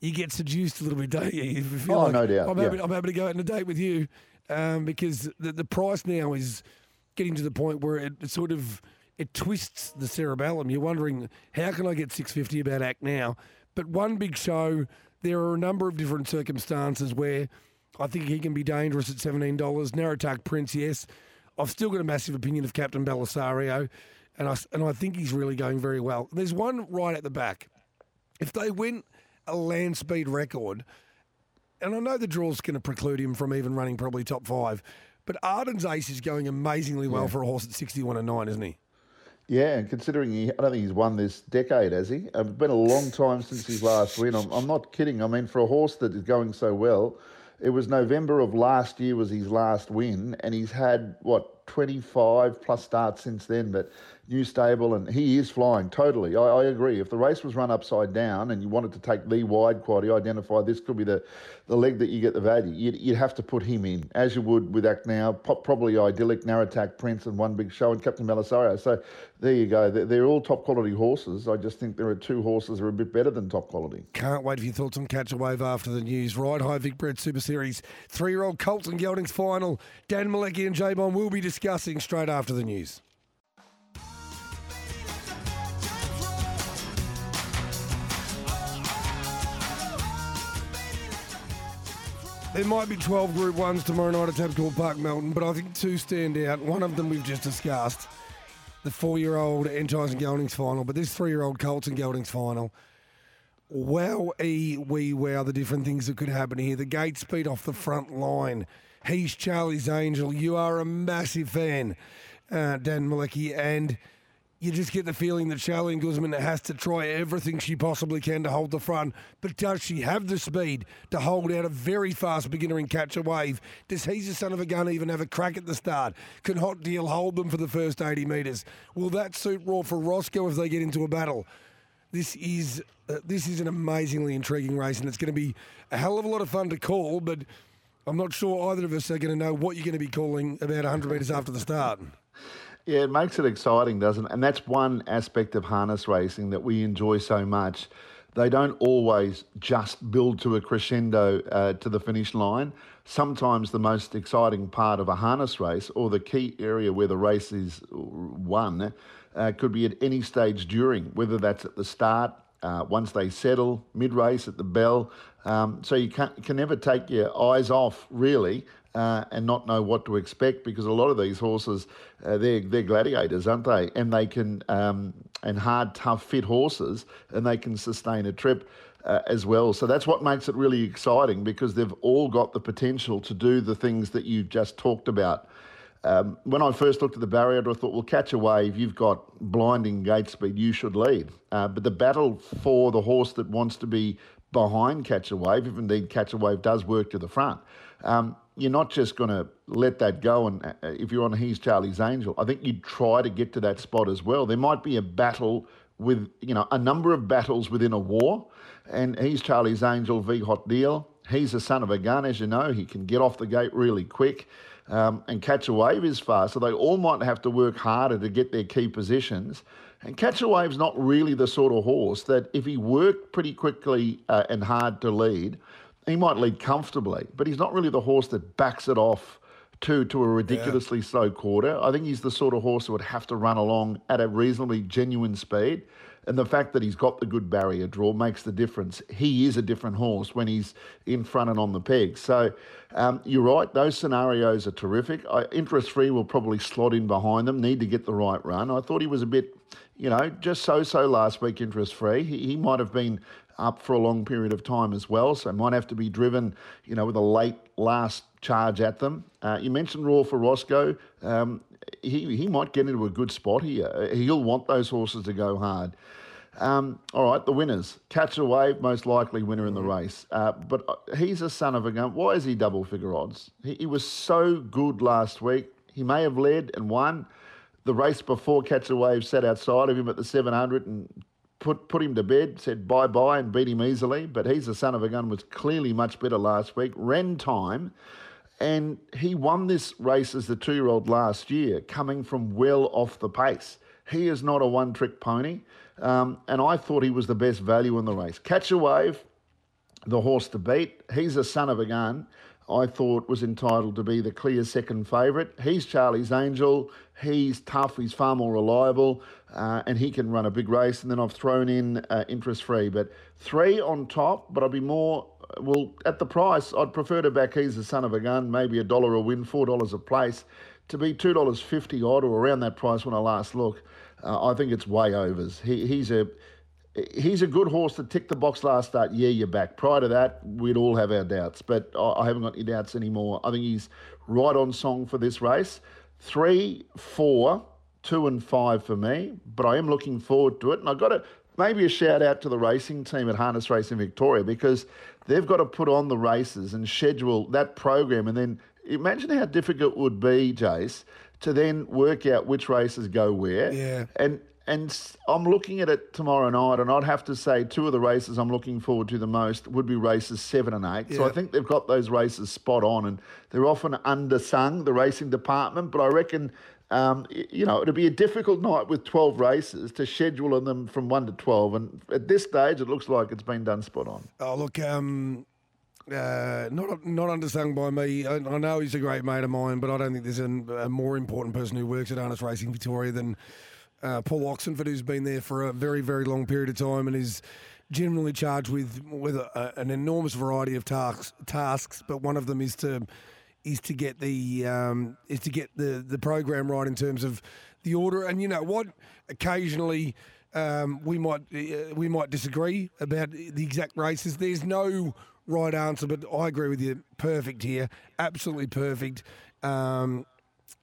you get seduced a little bit, don't you? You Oh, like, no doubt, I'm yeah. happy, I'm happy to go out on a date with you, um, because the, the price now is getting to the point where it, it sort of it twists the cerebellum. You're wondering how can I get six fifty about Act now? But one big show, there are a number of different circumstances where I think he can be dangerous at seventeen dollars. Narratuck Prince, yes. I've still got a massive opinion of Captain Belisario, and I and I think he's really going very well. There's one right at the back. If they win a land speed record, and I know the draw's going to preclude him from even running probably top five, but Arden's ace is going amazingly well for a horse at 61 and 9, isn't he? Yeah, and considering he, I don't think he's won this decade, has he? It's been a long time since his last win. I'm, I'm not kidding. I mean, for a horse that is going so well, it was November of last year was his last win, and he's had what 25 plus starts since then. But new stable, and he is flying totally. I, I agree. If the race was run upside down and you wanted to take the wide quality, identify this could be the, the leg that you get the value. You'd, you'd have to put him in, as you would with Act Now, probably Idyllic, Narratack, Prince, and One Big Show, and Captain Belisario. So there you go. They're, they're all top quality horses. I just think there are two horses that are a bit better than top quality. Can't wait for your thoughts on Catch a Wave after the news. Right, High Vic Bred Super Series three year old Colts and Geldings final. Dan Malecki and J Bond will be discussing straight after the news. There might be 12 Group 1s tomorrow night at Tabcorp Park, Melton, but I think two stand out. One of them we've just discussed, the four-year-old Entires and Geldings final, but this three-year-old Colts and Geldings final. Wow, e wee wow, the different things that could happen here. The gate speed off the front line. He's Charlie's Angel. You are a massive fan, uh, Dan Malecki, and you just get the feeling that Charlene Guzman has to try everything she possibly can to hold the front. But does she have the speed to hold out a very fast beginner and catch a wave? Does He's a Son of a Gun even have a crack at the start? Can Hot Deal hold them for the first 80 metres? Will that suit Raw for Roscoe if they get into a battle? This is uh, this is an amazingly intriguing race, and it's going to be a hell of a lot of fun to call. But I'm not sure either of us are going to know what you're going to be calling about 100 metres after the start. Yeah, it makes it exciting, doesn't it? And that's one aspect of harness racing that we enjoy so much. they don't always just build to a crescendo uh, to the finish line. Sometimes the most exciting part of a harness race or the key area where the race is won uh, could be at any stage during, whether that's at the start, uh, once they settle, mid race at the bell. Um, so you can, can never take your eyes off, really, uh, and not know what to expect because a lot of these horses, uh, they're, they're gladiators, aren't they? And they can, um, and hard, tough, fit horses, and they can sustain a trip. Uh, as well. So that's what makes it really exciting because they've all got the potential to do the things that you've just talked about. Um, when I first looked at the barrier, I thought, well, catch a wave, you've got blinding gate speed, you should lead. Uh, but the battle for the horse that wants to be behind catch a wave, if indeed catch a wave does work to the front, um, you're not just going to let that go. And uh, if you're on He's Charlie's Angel, I think you'd try to get to that spot as well. There might be a battle with, you know, a number of battles within a war. And He's Charlie's Angel v Hot Deal. He's a son of a gun, as you know. He can get off the gate really quick um, and catch a wave is fast. So they all might have to work harder to get their key positions. And catch a wave's not really the sort of horse that if he worked pretty quickly uh, and hard to lead, he might lead comfortably. But he's not really the horse that backs it off to to a ridiculously slow quarter. I think he's the sort of horse that would have to run along at a reasonably genuine speed. And the fact that he's got the good barrier draw makes the difference. He is a different horse when he's in front and on the peg. So um, you're right, those scenarios are terrific. I, interest free will probably slot in behind them, need to get the right run. I thought he was a bit, you know, just so so last week, interest free. He, he might have been up for a long period of time as well, so might have to be driven, you know, with a late last charge at them. Uh, you mentioned Raw for Roscoe. Um, he, he might get into a good spot here. He'll want those horses to go hard. Um, all right, the winners. Catch a wave, most likely winner in the race. Uh, but uh, he's a son of a gun. Why is he double figure odds? He, he, was so good last week. He may have led and won. The race before Catch a Wave sat outside of him at the 700 and put, put him to bed, said bye bye and beat him easily. But he's a son of a gun, was clearly much better last week. Ren time. And he won this race as the two year old last year, coming from well off the pace. He is not a one trick pony. Um, and I thought he was the best value in the race. Catch a Wave, the horse to beat. He's a son of a gun. I thought was entitled to be the clear second favourite. He's Charlie's Angel. He's tough. He's far more reliable, uh, and he can run a big race. And then I've thrown in uh, interest free, but three on top. But I'd be more well at the price. I'd prefer to back. He's the son of a gun. Maybe a dollar a win, four dollars a place. To be two dollars fifty odd or around that price when I last look. Uh, I think it's way overs. He, he's a he's a good horse to tick the box last start. Yeah, you're back. Prior to that, we'd all have our doubts, but I haven't got any doubts anymore. I think he's right on song for this race. Three, four, two, and five for me, but I am looking forward to it. And I've got to maybe a shout out to the racing team at Harness Racing Victoria because they've got to put on the races and schedule that program. And then imagine how difficult it would be, Jace, to then work out which races go where. Yeah. And and I'm looking at it tomorrow night, and I'd have to say two of the races I'm looking forward to the most would be races seven and eight. Yeah. So I think they've got those races spot on, and they're often undersung, the racing department. But I reckon, um, you know, it'll be a difficult night with 12 races to schedule them from 1 to 12. And at this stage, it looks like it's been done spot on. Oh, look, um, uh, not not undersung by me. I, I, know he's a great mate of mine, but I don't think there's an, a more important person who works at Harness Racing Victoria than uh, Paul Oxenford, who's been there for a very very long period of time and is generally charged with with a, an enormous variety of tasks. Tasks, but one of them is to is to get the um, is to get the the program right in terms of the order. And you know what? Occasionally. Um, we might uh, we might disagree about the exact races. There's no right answer, but I agree with you. Perfect here, absolutely perfect. Um,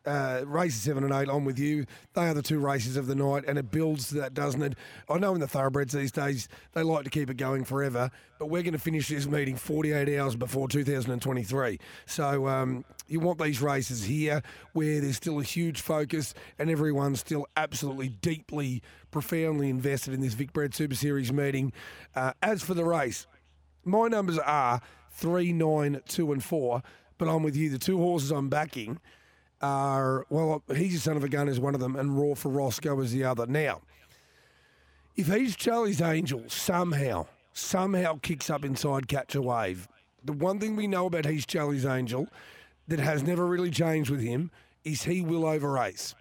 uh, races seven and eight, I'm with you. They are the two races of the night, and it builds to that, doesn't it? I know in the thoroughbreds these days they like to keep it going forever, but we're going to finish this meeting 48 hours before 2023. So um, you want these races here where there's still a huge focus and everyone's still absolutely deeply, profoundly invested in this Vicbred Super Series meeting. Uh, as for the race, my numbers are three, nine, two, and four. But I'm with you. The two horses I'm backing are well, he's a son of a gun is one of them, and Raw for Roscoe is the other. Now, if he's Charlie's Angel somehow somehow kicks up inside Catch a Wave. The one thing we know about He's Charlie's Angel that has never really changed with him is he will over race.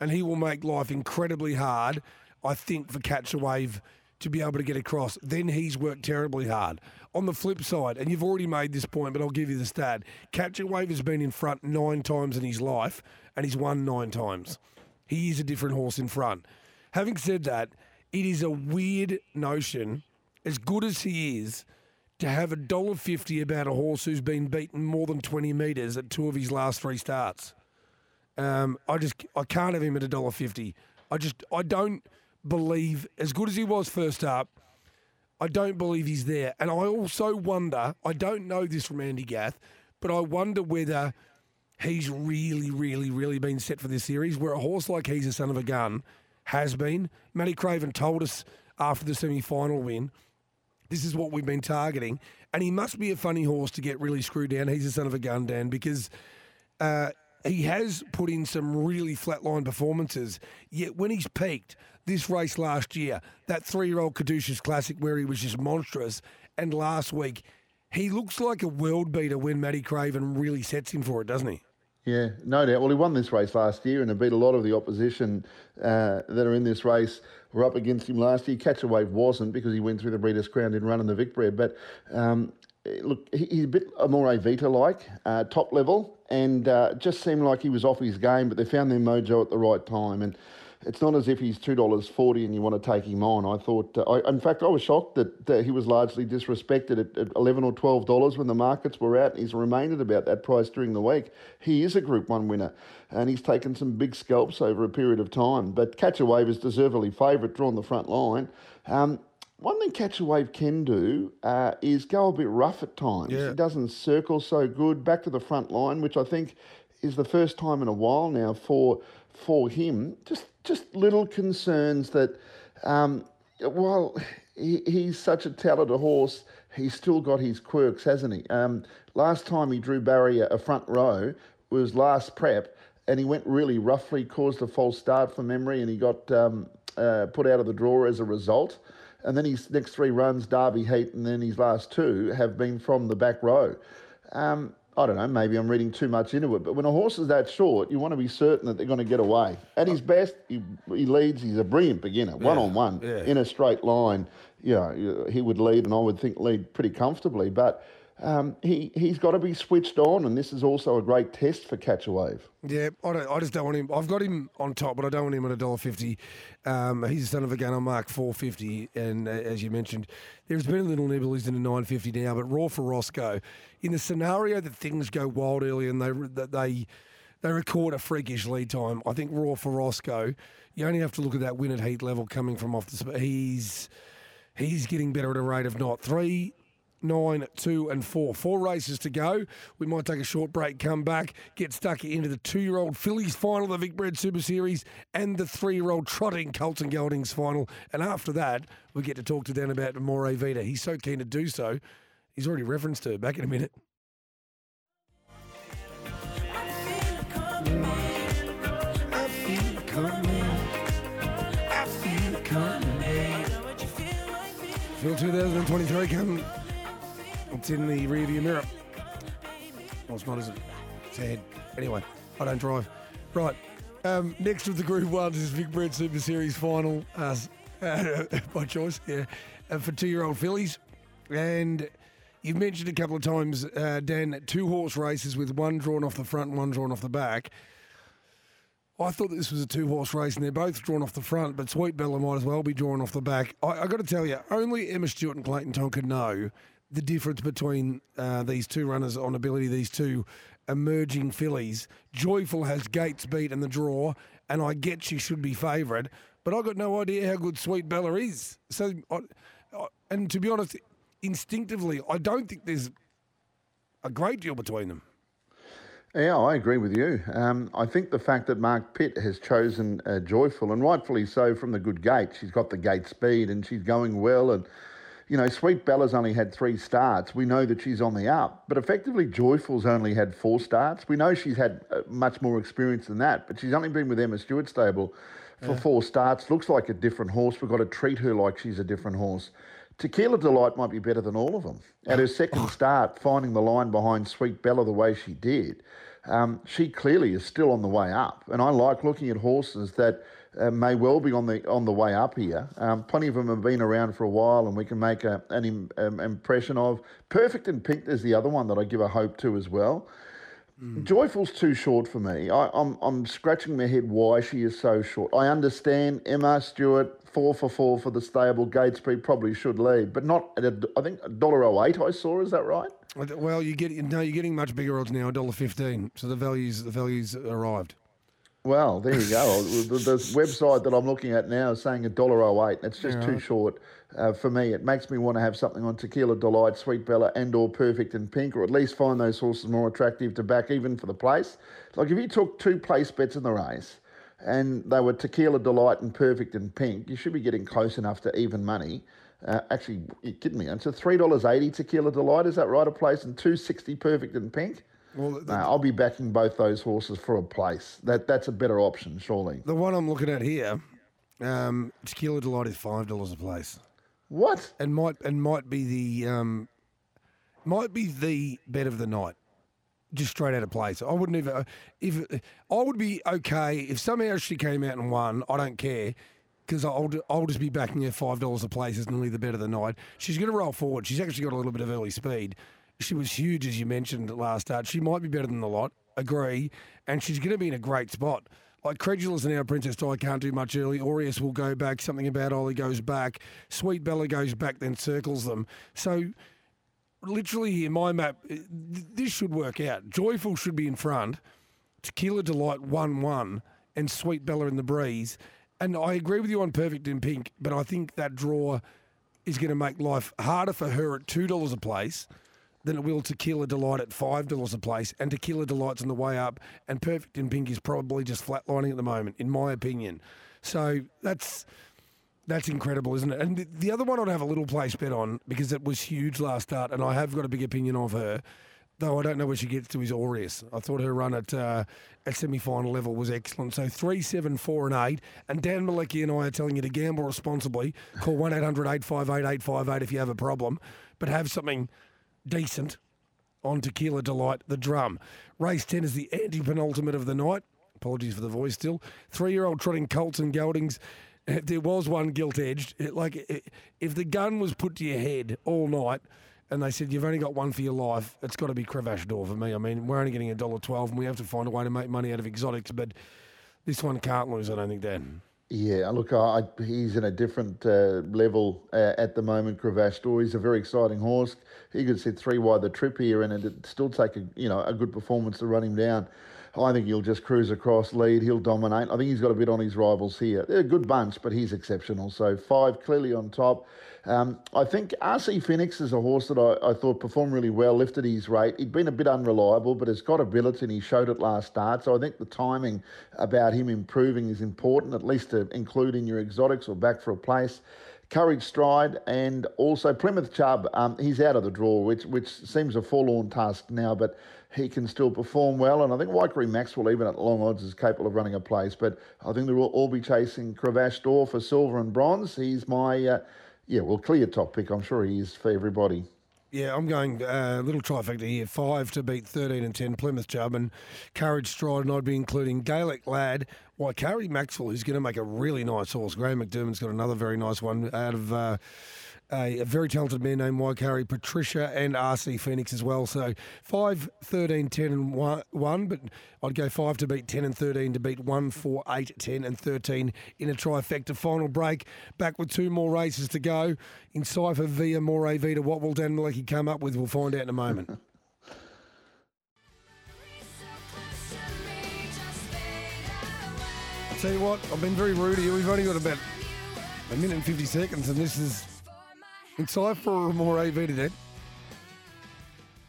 And he will make life incredibly hard, I think, for Catch a Wave to be able to get across. Then he's worked terribly hard. On the flip side, and you've already made this point, but I'll give you the stat a Wave has been in front nine times in his life, and he's won nine times. He is a different horse in front. Having said that, it is a weird notion, as good as he is, to have a dollar fifty about a horse who's been beaten more than twenty metres at two of his last three starts. Um, I just I can't have him at a dollar fifty. I just I don't believe as good as he was first up. I don't believe he's there, and I also wonder. I don't know this from Andy Gath, but I wonder whether he's really, really, really been set for this series. Where a horse like he's a son of a gun has been. Matty Craven told us after the semi-final win this is what we've been targeting. And he must be a funny horse to get really screwed down. He's a son of a gun, Dan, because uh, he has put in some really flatline performances. Yet when he's peaked, this race last year, that three-year-old Caduceus Classic where he was just monstrous, and last week, he looks like a world beater when Matty Craven really sets him for it, doesn't he? Yeah, no doubt. Well, he won this race last year and he beat a lot of the opposition uh, that are in this race were up against him last year. Catch a Wave wasn't because he went through the Breeders' Crown, didn't run in the Vic Bred. But um, look, he's a bit more Vita like, uh, top level, and uh, just seemed like he was off his game, but they found their mojo at the right time. And it's not as if he's two dollars forty and you want to take him on. I thought, uh, I, in fact, I was shocked that, that he was largely disrespected at, at eleven or twelve dollars when the markets were out. And he's remained at about that price during the week. He is a Group One winner, and he's taken some big scalps over a period of time. But Catch a Wave is deservedly favourite, drawn the front line. Um, one thing Catch a Wave can do uh, is go a bit rough at times. Yeah. He doesn't circle so good back to the front line, which I think is the first time in a while now for for him. Just just little concerns that um, while he, he's such a talented horse, he's still got his quirks, hasn't he? Um, last time he drew barrier a front row was last prep, and he went really roughly, caused a false start for memory, and he got um, uh, put out of the draw as a result. And then his next three runs, Derby Heat, and then his last two have been from the back row. Um, I don't know, maybe I'm reading too much into it, but when a horse is that short, you want to be certain that they're going to get away. At his best, he, he leads, he's a brilliant beginner, one on one, in a straight line. You know, he would lead, and I would think lead pretty comfortably, but um, he, he's got to be switched on, and this is also a great test for Catch a Wave. Yeah, I don't. I just don't want him. I've got him on top, but I don't want him at a dollar fifty. Um, he's a son of a gun on mark four fifty, and uh, as you mentioned, there's been a little nibble. He's in a nine fifty now, but raw for Roscoe. In the scenario that things go wild early and they that they they record a freakish lead time, I think raw for Roscoe. You only have to look at that win at heat level coming from off the. He's he's getting better at a rate of not three nine, two, and four. Four races to go. We might take a short break, come back, get stuck into the two year old Fillies final, the Vic Bred Super Series, and the three year old Trotting Colts and Geldings final. And after that, we get to talk to Dan about More Vita. He's so keen to do so. He's already referenced her. Back in a minute. Phil 2023 coming. It's in the rearview mirror. Well, it's not, is it? It's ahead. Anyway, I don't drive. Right. Um, next with the Group One is Vic Bred Super Series final. Uh, by choice, yeah. Uh, for two-year-old fillies, and you've mentioned a couple of times, uh, Dan, two horse races with one drawn off the front and one drawn off the back. I thought this was a two horse race and they're both drawn off the front, but Sweet Bella might as well be drawn off the back. I, I got to tell you, only Emma Stewart and Clayton Tonkin know the difference between uh, these two runners on ability, these two emerging fillies. Joyful has Gates beat in the draw, and I get she should be favourite, but I got no idea how good Sweet Bella is. So, I, I, and to be honest, instinctively, I don't think there's a great deal between them. Yeah, I agree with you. Um, I think the fact that Mark Pitt has chosen uh, Joyful, and rightfully so, from the good gate, she's got the gate speed and she's going well. And, you know, Sweet Bella's only had three starts. We know that she's on the up, but effectively, Joyful's only had four starts. We know she's had uh, much more experience than that, but she's only been with Emma Stewart stable for four starts. Looks like a different horse. We've got to treat her like she's a different horse. Tequila Delight might be better than all of them. At her second start, finding the line behind Sweet Bella the way she did, um, she clearly is still on the way up. And I like looking at horses that uh, may well be on the on the way up here. Um, plenty of them have been around for a while, and we can make a, an im, um, impression of. Perfect and Pink is the other one that I give a hope to as well. Joyful's too short for me. I, I'm I'm scratching my head why she is so short. I understand Emma Stewart four for four for the stable. Gatesby probably should lead, but not at a, I think a dollar oh eight. I saw. Is that right? Well, you get no, you're getting much bigger odds now, a dollar fifteen. So the values the values arrived. Well, there you go. the, the website that I'm looking at now is saying a dollar oh eight. That's just too short uh, for me. It makes me want to have something on Tequila Delight, Sweet Bella, and or Perfect and Pink, or at least find those horses more attractive to back even for the place. Like if you took two place bets in the race, and they were Tequila Delight and Perfect and Pink, you should be getting close enough to even money. Uh, actually, you're kidding me. It's a three dollars eighty Tequila Delight. Is that right? A place and two sixty Perfect and Pink. Well, No, I'll be backing both those horses for a place. That that's a better option, surely. The one I'm looking at here, um, Tequila Delight is five dollars a place, What? and might and might be the um, might be the bet of the night, just straight out of place. I wouldn't even if I would be okay if somehow she came out and won. I don't care. Because I'll, I'll just be backing her five dollars a place as nearly the bet of the night. She's going to roll forward. She's actually got a little bit of early speed. She was huge, as you mentioned last start. She might be better than the lot, agree. And she's going to be in a great spot. Like Credulous and our Princess Di can't do much early. Aureus will go back. Something about Ollie goes back. Sweet Bella goes back, then circles them. So, literally, in my map, uh, this should work out. Joyful should be in front. Tequila Delight 1 1 and Sweet Bella in the breeze. And I agree with you on Perfect in Pink, but I think that draw is going to make life harder for her at $2 a place than it will Tequila Delight at $5 a place. And Tequila Delight's on the way up, and Perfect in Pink is probably just flatlining at the moment, in my opinion. So that's. That's incredible, isn't it? And the, the other one I'd have a little place bet on because it was huge last start, and I have got a big opinion of her. Though I don't know where she gets to is Aureus. I thought her run at uh, at semi final level was excellent. So three, seven, four, and eight. And Dan Malecki and I are telling you to gamble responsibly. Call one 858 858 if you have a problem, but have something decent on Tequila Delight, the drum. Race 10 is the anti penultimate of the night. Apologies for the voice still. Three year old trotting Colts and Geldings. There was one gilt edged. Like, if the gun was put to your head all night and they said, you've only got one for your life, it's got to be Cravache D'Or for me. I mean, we're only getting a dollar twelve and we have to find a way to make money out of exotics, but this one can't lose, I don't think, Dan. Yeah, look, I, he's in a different uh, level uh, at the moment. Cravache D'Or, he's a very exciting horse. He could sit three wide the trip here, and it'd still take a you know a good performance to run him down. I think he'll just cruise across, lead. He'll dominate. I think he's got a bit on his rivals here. They're a good bunch, but he's exceptional. So five clearly on top. Um, I think RC Phoenix is a horse that I, I thought performed really well, lifted his rate. He'd been a bit unreliable, but has got ability and he showed it last start. So I think the timing about him improving is important, at least to include in your exotics or back for a place. Courage Stride and also Plymouth Chubb. Um, he's out of the draw, which which seems a forlorn task now, but he can still perform well. And I think Waikari Maxwell, even at long odds, is capable of running a place. But I think they will all be chasing Cravache D'Or for silver and bronze. He's my, uh, yeah, well, clear top pick. I'm sure he is for everybody. Yeah, I'm going uh, little trifecta here. Five to beat 13 and 10 Plymouth Chubb and Courage Stride, and I'd be including Gaelic Lad, Waikari Maxwell, who's going to make a really nice horse. Graham McDermott's got another very nice one out of uh, a, very talented man named Waikari, Patricia, and RC Phoenix as well. So 5, 13, 10, and 1, 1 but I'd go 5 to beat 10 and 13 to beat 1, 4, 8, 10, and 13 in a trifecta. Final break, back with two more races to go. In Cypher via Moray Vita, what will Dan Malecki come up with? We'll find out in a moment. I'll tell you what, I've been very rude here. We've only got about a minute and 50 seconds, and this is in Cypher or Moray Vita, Dan.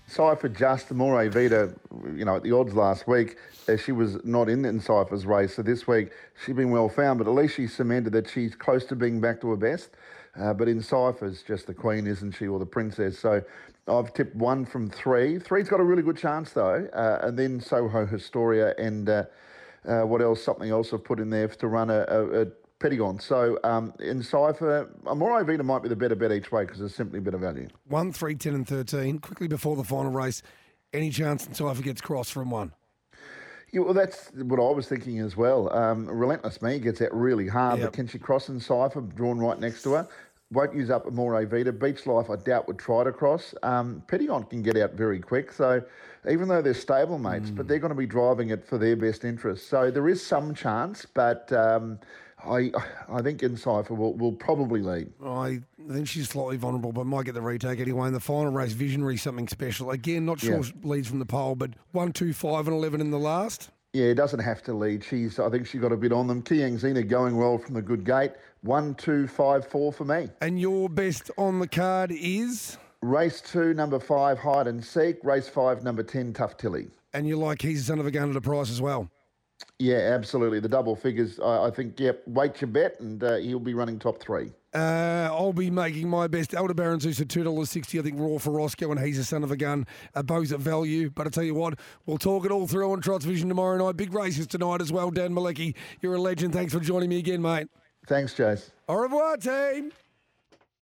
Cypher just Moray Vita, you know, at the odds last week, she was not in in Cypher's race. So this week she's been well found, but at least she cemented that she's close to being back to her best. Uh, but in Cypher's just the queen, isn't she, or the princess? So I've tipped one from three. Three's got a really good chance though, uh, and then Soho Historia and uh, uh, what else? Something else I've put in there to run a, a, a Pentagon. So um, in Cypher, Amore Vita might be the better bet each way because it's simply a better value. 1, 3, 10, and 13. Quickly before the final race, any chance that Cypher gets crossed from one? Yeah, well, that's what I was thinking as well. Um, Relentless Me gets out really hard, Yep. but can she cross in Cypher, drawn right next to her? Won't use up Amore Vita. Beach Life, I doubt, would try to cross. Um, Pettigon can get out very quick. So even though they're stablemates, Hmm. but they're going to be driving it for their best interest. So there is some chance, but um, I I think in Cypher will will probably lead. I think she's slightly vulnerable, but might get the retake anyway. In the final race, Visionary, something special. Again, not sure Yeah. leads from the pole, but 1, 2, 5, and 11 in the last. Yeah, it doesn't have to lead. She's, I think she got a bit on them. Kiang Zena going well from the good gate. One, two, five, four for me. And your best on the card is? Race two, number five, hide and seek. Race five, number 10, tough tilly. And you like he's son of a gun at a price as well. Yeah, absolutely. The double figures, I, I think, yep, wait your bet, and uh, he'll be running top three. Uh, I'll be making my best. Aldebaran Zeus at two dollars sixty. I think Raw for Roscoe and he's a son of a gun. Uh, both at value. But I tell you what, we'll talk it all through on Trots Vision tomorrow night. Big races tonight as well. Dan Malecki, you're a legend. Thanks for joining me again, mate. Thanks, Jase. Au revoir, team.